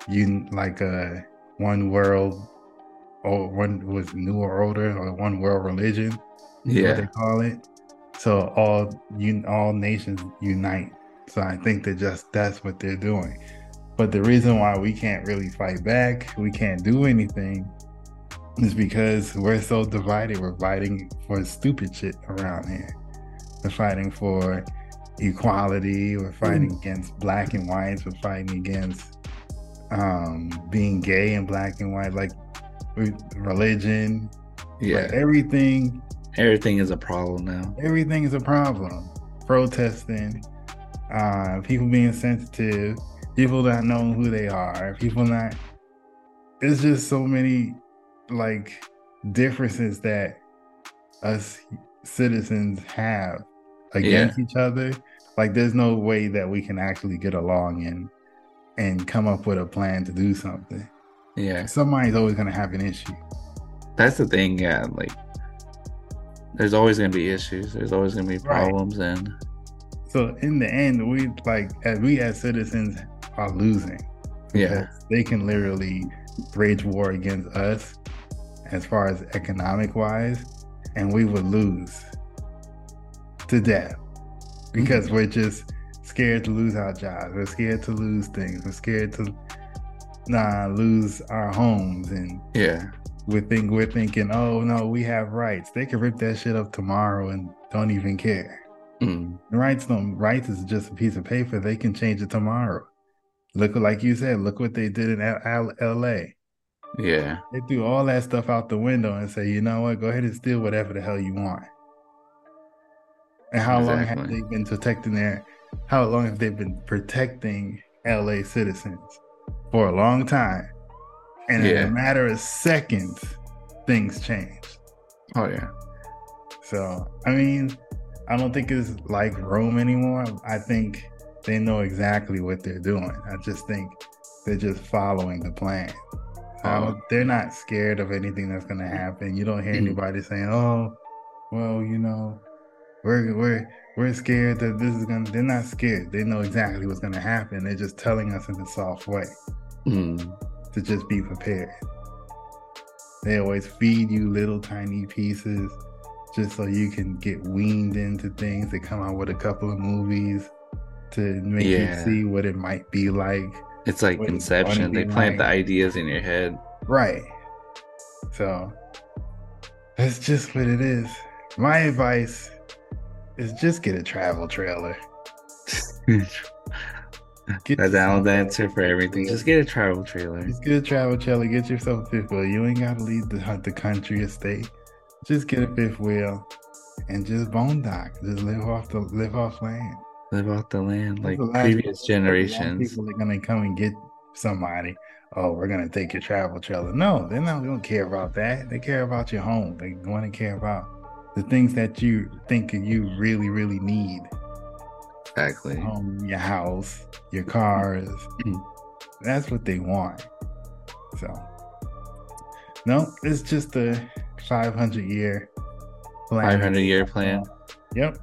un, like a one world or one was new or older or one world religion yeah, they call it. So all you all nations unite. So I think that just that's what they're doing. But the reason why we can't really fight back, we can't do anything, is because we're so divided. We're fighting for stupid shit around here. We're fighting for equality. We're fighting mm. against black and whites. We're fighting against um, being gay and black and white, like religion, yeah. like everything Everything is a problem now. everything is a problem. Protesting, uh, people being sensitive, people not knowing who they are, people not. It's just so many like differences that us citizens have against each other. Like, there's no way that we can actually get along and and come up with a plan to do something. Yeah, Somebody's always gonna have an issue. that's the thing. Yeah, like there's always gonna be issues. There's always gonna be Right. problems, and So in the end, we like as we as citizens are losing. yeah, they can literally wage war against us as far as economic wise, and we would lose to death because mm-hmm. we're just scared to lose our jobs. We're scared to lose things. We're scared to nah, lose our homes, and yeah, we think we're thinking, oh no, we have rights. They can rip that shit up tomorrow and don't even care. Mm. Rights don't rights is just a piece of paper. They can change it tomorrow. Look like you said, look what they did in L- LA. Yeah. They threw all that stuff out the window and say, you know what, go ahead and steal whatever the hell you want. And how long have they been protecting their how long have they been protecting LA citizens? For a long time. And in a matter of seconds, things change. Oh yeah. So I mean, I don't think it's like Rome anymore. I think they know exactly what they're doing. I just think they're just following the plan. I they're not scared of anything that's going to happen. You don't hear Mhm. anybody saying, "Oh, well, you know, we're we're we're scared that this is going." to They're not scared. They know exactly what's to happen. They're just telling us in a soft way Mm. to just be prepared. They always feed you little tiny pieces just so you can get weaned into things. They come out with a couple of movies to make Yeah. you see what it might be like. It's like Inception. They plant the ideas in your head. Right. So that's just what it is. My advice is just get a travel trailer. Get That's Alan's answer for everything. Just get a travel trailer. Just get a travel trailer. Get yourself a fifth wheel. You ain't got to leave the, the country or state. Just get a fifth wheel and just boondock. Just live off the live off land. Live off the land like the previous generations. People are gonna come and get somebody. Oh, we're gonna take your travel trailer. No, they're not gonna care about that. They care about your home. They want to care about the things that you think you really, really need. Exactly. Home, your house, your cars. Mhm. That's what they want. So, no, it's just a 500 year plan. 500 year plan. Yep.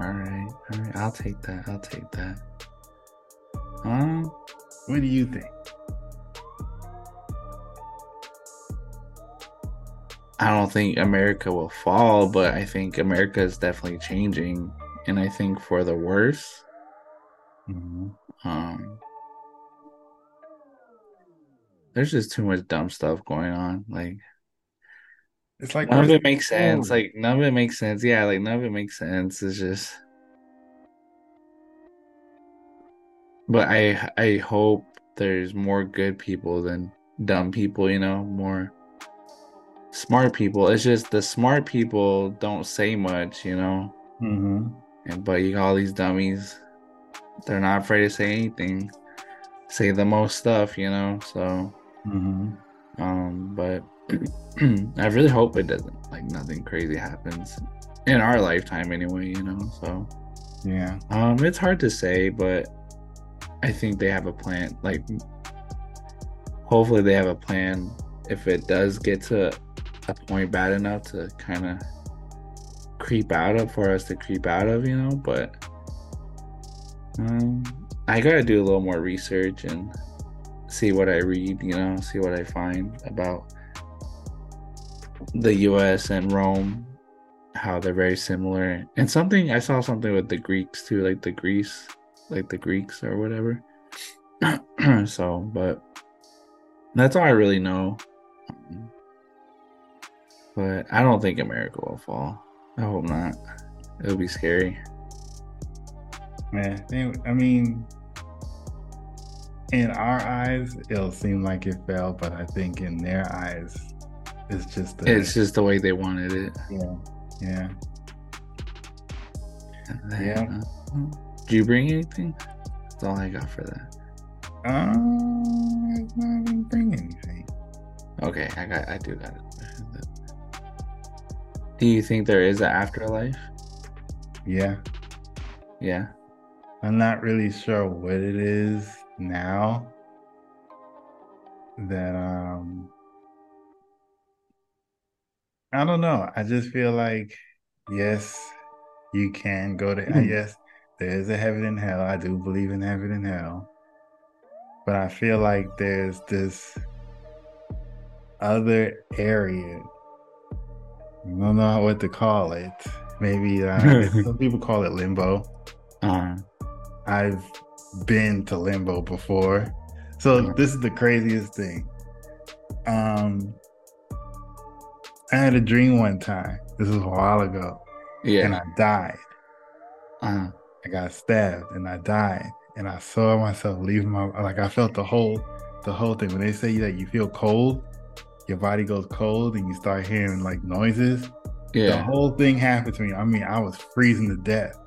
All right. All right. I'll take that. I'll take that. Um, What do you think? I don't think America will fall, but I think America is definitely changing, and I think for the worse. Mhm. Um, there's just too much dumb stuff going on. Like It's like none of it makes sense. Like none of it makes sense. Yeah, like none of it makes sense. It's just. But I I hope there's more good people than dumb people. You know, more smart people. It's just the smart people don't say much. You know, Mhm. and but you got all these dummies. They're not afraid to say anything. Say the most stuff. You know, so. Mhm. Um, but I really hope it doesn't like nothing crazy happens in our lifetime anyway, you know. So Yeah. um it's hard to say, but I think they have a plan. Like hopefully they have a plan if it does get to a point bad enough to kind of creep out of for us to creep out of, you know, but um I gotta do a little more research and see what I read, you know, see what I find about the US and Rome, how they're very similar. And something I saw something with the Greeks too, like the Greece, like the Greeks or whatever. so, but that's all I really know. But I don't think America will fall. I hope not. It'll be scary. Man, they, I mean, in our eyes, it'll seem like it fell, but I think in their eyes, it's just a, It's just the way they wanted it. yeah, yeah. Yeah. Do you bring anything? That's all I got for that. Um, not even bring anything. Okay, I got. I do got it. Do you think there is an afterlife? Yeah, Yeah. I'm not really sure what it is now. That um, I don't know. I just feel like yes, you can go to. Yes, there is a heaven and hell. I do believe in heaven and hell, but I feel like there's this other area. I don't know what to call it. Maybe uh, some people call it limbo. Uh, I've been to limbo before. So Yeah. this is the craziest thing. Um I had a dream one time. This was a while ago, Yeah. and I died. uh, I got stabbed and I died. And I saw myself leave my like I felt the whole the whole thing. When they say that you feel cold, your body goes cold and you start hearing like noises. The whole thing happened to me. I mean, I was freezing to death.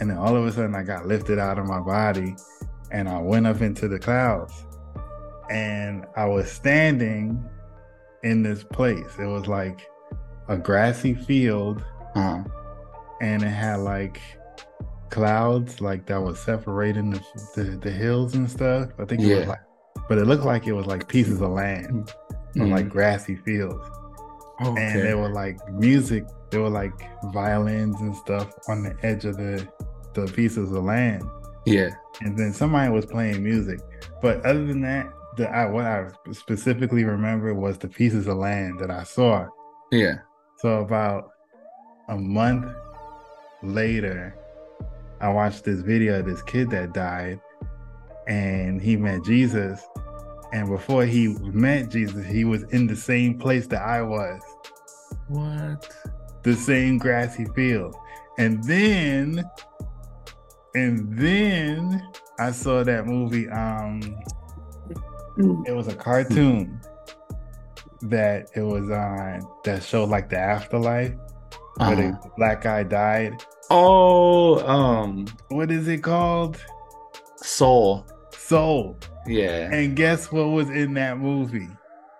And then all of a sudden I got lifted out of my body and I went up into the clouds. And I was standing in this place. It was like a grassy field Uh, and it had like clouds like that was separating the the, the hills and stuff. I think it was Yeah. like, but it looked like it was like pieces of land on like mm-hmm. grassy fields, okay. and there were like music. There were like violins and stuff on the edge of the the pieces of land, yeah. and then somebody was playing music. But other than that, the I, what I specifically remember was the pieces of land that I saw. Yeah. So about a month later, I watched this video of this kid that died, and he met Jesus. And before he met Jesus, he was in the same place that I was, What? the same grassy field. And then, and then I saw that movie. Um, it was a cartoon that it was on that showed like the afterlife where Uh-huh. the black guy died. Oh, um, What is it called? Soul. Soul. Yeah. And guess what was in that movie?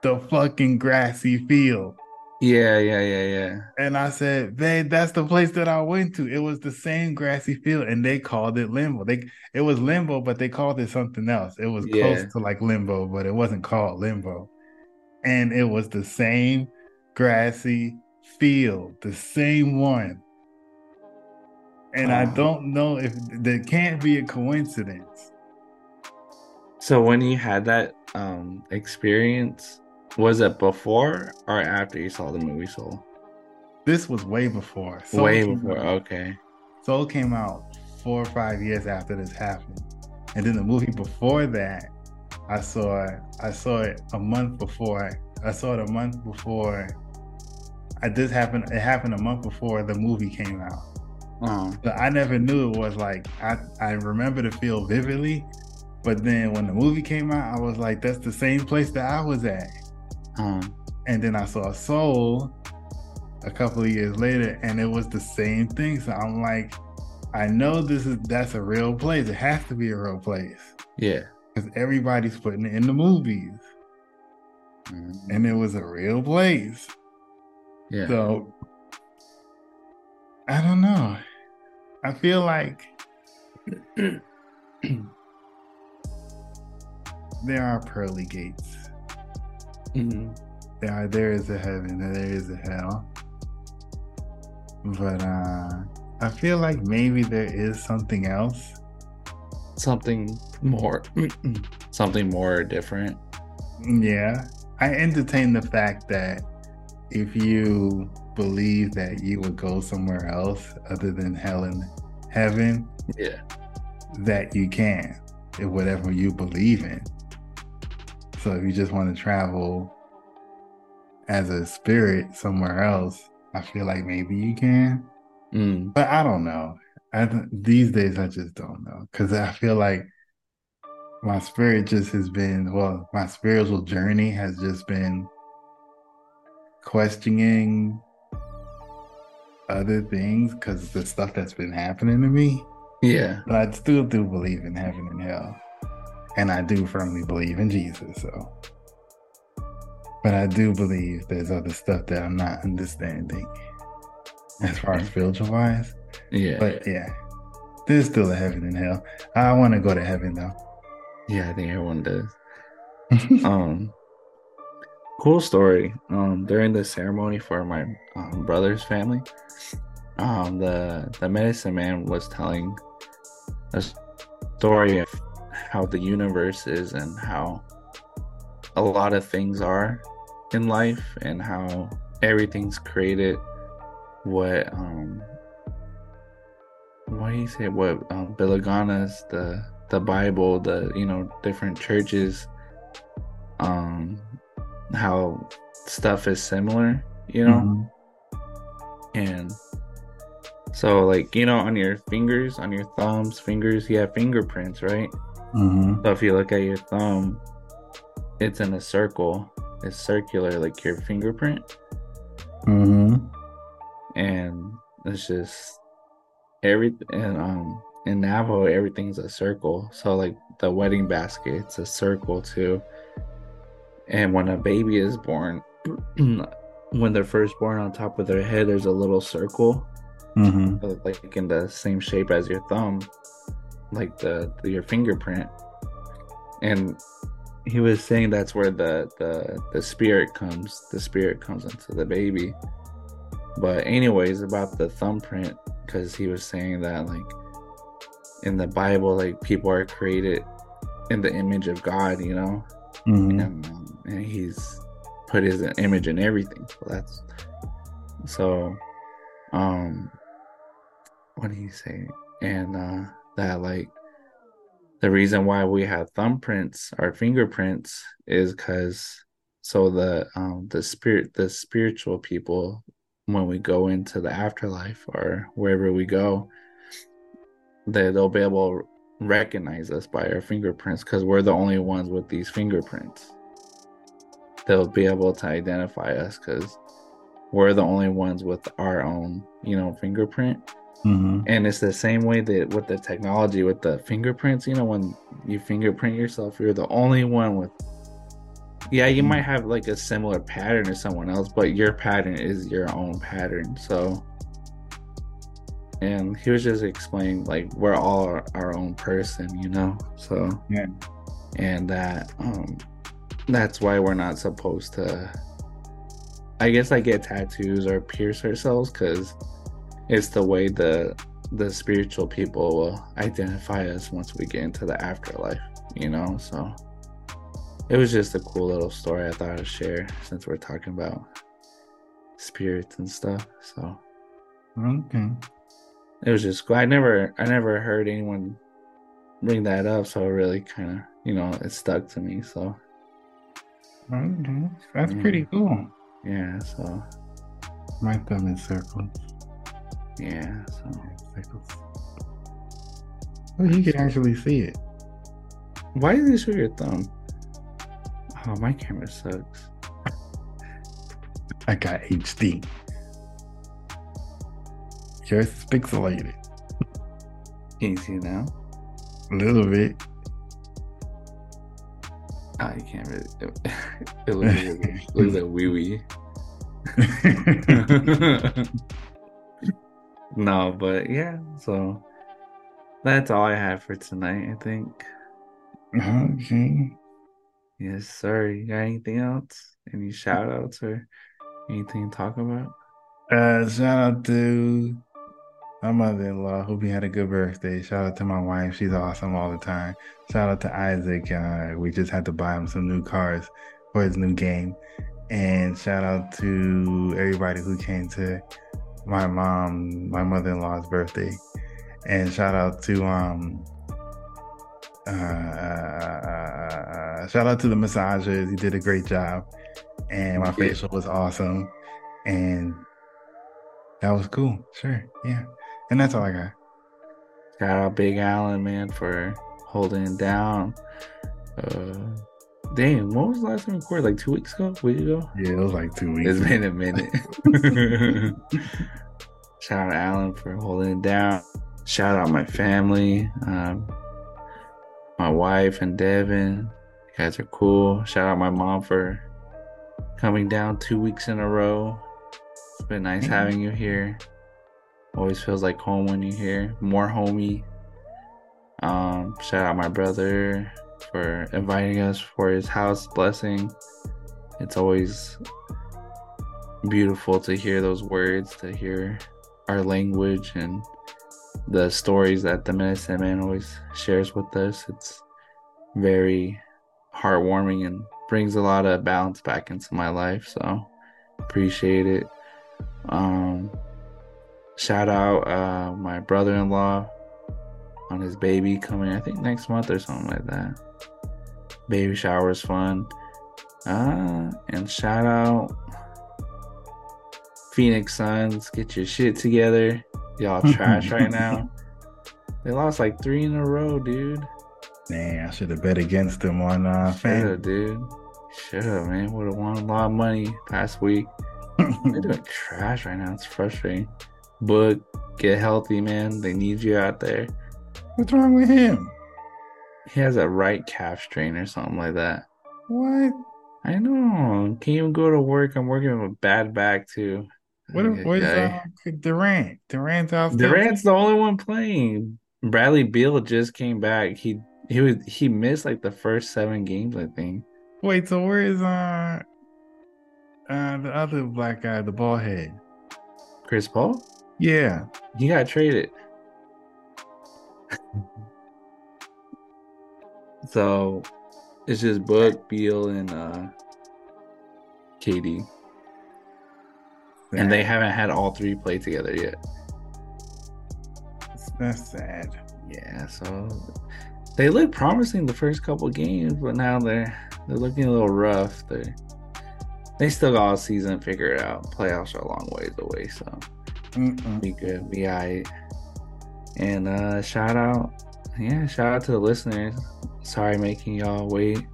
The fucking grassy field. Yeah, yeah, yeah, yeah. And I said, babe, that's the place that I went to. It was the same grassy field, and they called it limbo. They it was limbo, but they called it something else. It was Yeah. close to like limbo, but it wasn't called limbo. And it was the same grassy field, the same one. And I Oh. don't know if there can't be a coincidence. So when you had that um experience, was it before or after you saw the movie Soul? This was way before. Soul Way before. out- Okay. Soul came out four or five years after this happened, and then the movie before that, I saw I saw it a month before. I saw it a month before. I this happened. It happened a month before the movie came out. Oh. So I never knew it was like I I remember the feel vividly, but then when the movie came out, I was like, that's the same place that I was at. Um. And then I saw Soul a couple of years later, and it was the same thing. So I'm like, I know this is that's a real place. It has to be a real place Yeah. because everybody's putting it in the movies, Mm, and it was a real place. Yeah. So I don't know. I feel like there are pearly gates. Mhm. There are, there is a heaven and there is a hell. But uh I feel like maybe there is something else. Something more. something more different. Yeah. I entertain the fact that if you believe that you would go somewhere else other than hell and heaven, Yeah. that you can in whatever you believe in. So if you just want to travel as a spirit somewhere else, I feel like maybe you can. Mm. But I don't know. I th- these days I just don't know because I feel like my spirit just has been well, my spiritual journey has just been questioning other things because the stuff that's been happening to me. Yeah. But I still do believe in heaven and hell. And I do firmly believe in Jesus. So, but I do believe there's other stuff that I'm not understanding as far as spiritual wise. Yeah. But yeah, there's still a heaven and hell. I want to go to heaven though. yeah, I think everyone does. um cool story um during the ceremony for my um, brother's family um the the medicine man was telling a story of how the universe is and how a lot of things are in life and how everything's created what um what do you say what um Bilaganas the the Bible, the you know different churches, um, how stuff is similar you know? Mm-hmm. And so, like, you know, on your fingers, on your thumbs, fingers, you have fingerprints, right? Mm-hmm. So if you look at your thumb, it's in a circle. It's circular, like your fingerprint. Mm-hmm. And it's just everything. And um, in Navajo, everything's a circle. So like the wedding basket, it's a circle too. And when a baby is born, when they're first born, on top of their head, there's a little circle, mm-hmm. like in the same shape as your thumb, like the, the your fingerprint. And he was saying that's where the the the spirit comes. The spirit comes into the baby. But anyways, about the thumbprint, because he was saying that like in the Bible, like people are created in the image of God, you know, mm-hmm. and, um, and he's put his image in everything. So that's so. Um, what do you say? And uh, that like the reason why we have thumbprints, our fingerprints, is because so the um the spirit the spiritual people when we go into the afterlife or wherever we go they, they'll be able to recognize us by our fingerprints because we're the only ones with these fingerprints. They'll be able to identify us because we're the only ones with our own, you know, fingerprint. Mm-hmm. And it's the same way that with the technology, with the fingerprints, you know, when you fingerprint yourself, you're the only one with. Yeah, you mm-hmm. might have like a similar pattern to someone else, but your pattern is your own pattern. So and he was just explaining like we're all our, our own person you know so yeah and that um that's why we're not supposed to i guess i get tattoos or pierce ourselves because it's the way the the spiritual people will identify us once we get into the afterlife you know so it was just a cool little story i thought i'd share since we're talking about spirits and stuff so okay it was just cool. I never I never heard anyone bring that up, so it really kind of you know it stuck to me. So okay. that's pretty mm. cool. Yeah. So my thumb is circles. Yeah. So. Well, you can actually see it. Why did they show your thumb? Oh, my camera sucks. I got HD. Yours is pixelated. Can you see now? A little bit. Oh, you can't really. It, looks, like, looks like wee wee. no, but yeah, so that's all I have for tonight, I think. Okay. Yes, sir. You got anything else? Any shout outs or anything to talk about? Uh, shout out to my mother-in-law. Hope you had a good birthday. Shout out to my wife. She's awesome all the time. Shout out to Isaac. Uh, we just had to buy him some new cars for his new game. And shout out to everybody who came to my mom, my mother-in-law's birthday. And shout out to um uh, uh, shout out to the massagers. He did a great job. And my facial was awesome. And that was cool. Sure. Yeah. And that's all I got. Shout out Big Allen, man, for holding it down. Uh, damn, what was the last time we recorded? Like two weeks ago? A week ago? Yeah, it was like two weeks. It's been a minute. Shout out Allen for holding it down. Shout out my family, um, my wife and Devin. You guys are cool. Shout out my mom for coming down two weeks in a row. It's been nice having you here. Always feels like home when you're here. More homey. Um, shout out my brother for inviting us for his house blessing. It's always beautiful to hear those words, to hear our language and the stories that the medicine man always shares with us. It's very heartwarming and brings a lot of balance back into my life. So appreciate it. Um, shout out uh, my brother-in-law on his baby coming i think next month or something like that baby shower is fun uh, and shout out Phoenix Suns, get your shit together. Y'all trash right now. They lost like three in a row, dude. Man, I should have bet against them on uh fan. Should have, dude. Should have, man. Would have won a lot of money past week. They're doing trash right now. It's frustrating. But get healthy, man. They need you out there. What's wrong with him? He has a right calf strain or something like that. What? I know. Can't even go to work. I'm working with a bad back too. What? Ay, What's uh, Durant? Durant's out Durant's the only one playing. Bradley Beal just came back. He he was he missed like the first seven games, I think. Wait, so where is uh uh the other black guy, the ball head? Chris Paul, Yeah. he got traded. so it's just Book, Beal, and uh KD. And they haven't had all three play together yet. That's, sad. Yeah, so they look promising the first couple games, but now they're they're looking a little rough. They they still got all season to figure it out. Playoffs are a long ways away, so Mm-mm. be good, be alright. And uh shout out, yeah, shout out to the listeners. Sorry making y'all wait.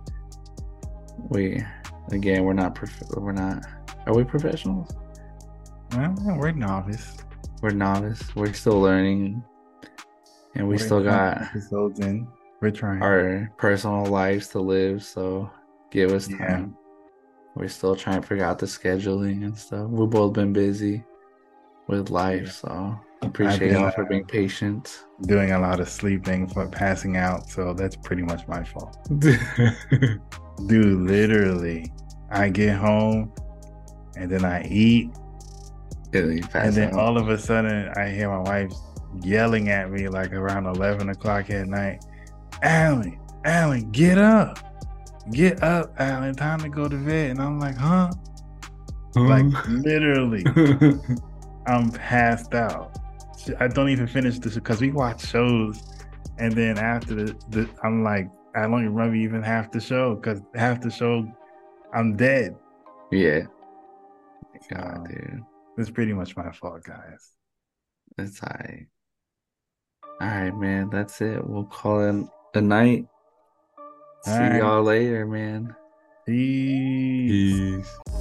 Wait, again, we're not prof- we're not. Are we professionals? Well, we're novice. We're novice. We're still learning, and we We're still got episodes in. We're trying. our personal lives to live. So give us Yeah. time. We're still trying to figure out the scheduling and stuff. We've both been busy with life, so appreciate uh, for being patient. Doing a lot of sleeping for passing out, so that's pretty much my fault. Dude, literally, I get home and then I eat, Yeah, and then out. all of a sudden I hear my wife yelling at me like around eleven o'clock at night. Alan, Alan, get up, get up, Alan. Time to go to bed. And I'm like, huh? Like literally, I'm passed out. I don't even finish this because we watch shows, and then after the, the I'm like, I don't even remember even half the show because half the show, I'm dead. yeah. God, Um, dude. It's pretty much my fault, guys. It's alright. Alright, man. That's it. We'll call it a night. See Alright. y'all later, man. Peace. Peace.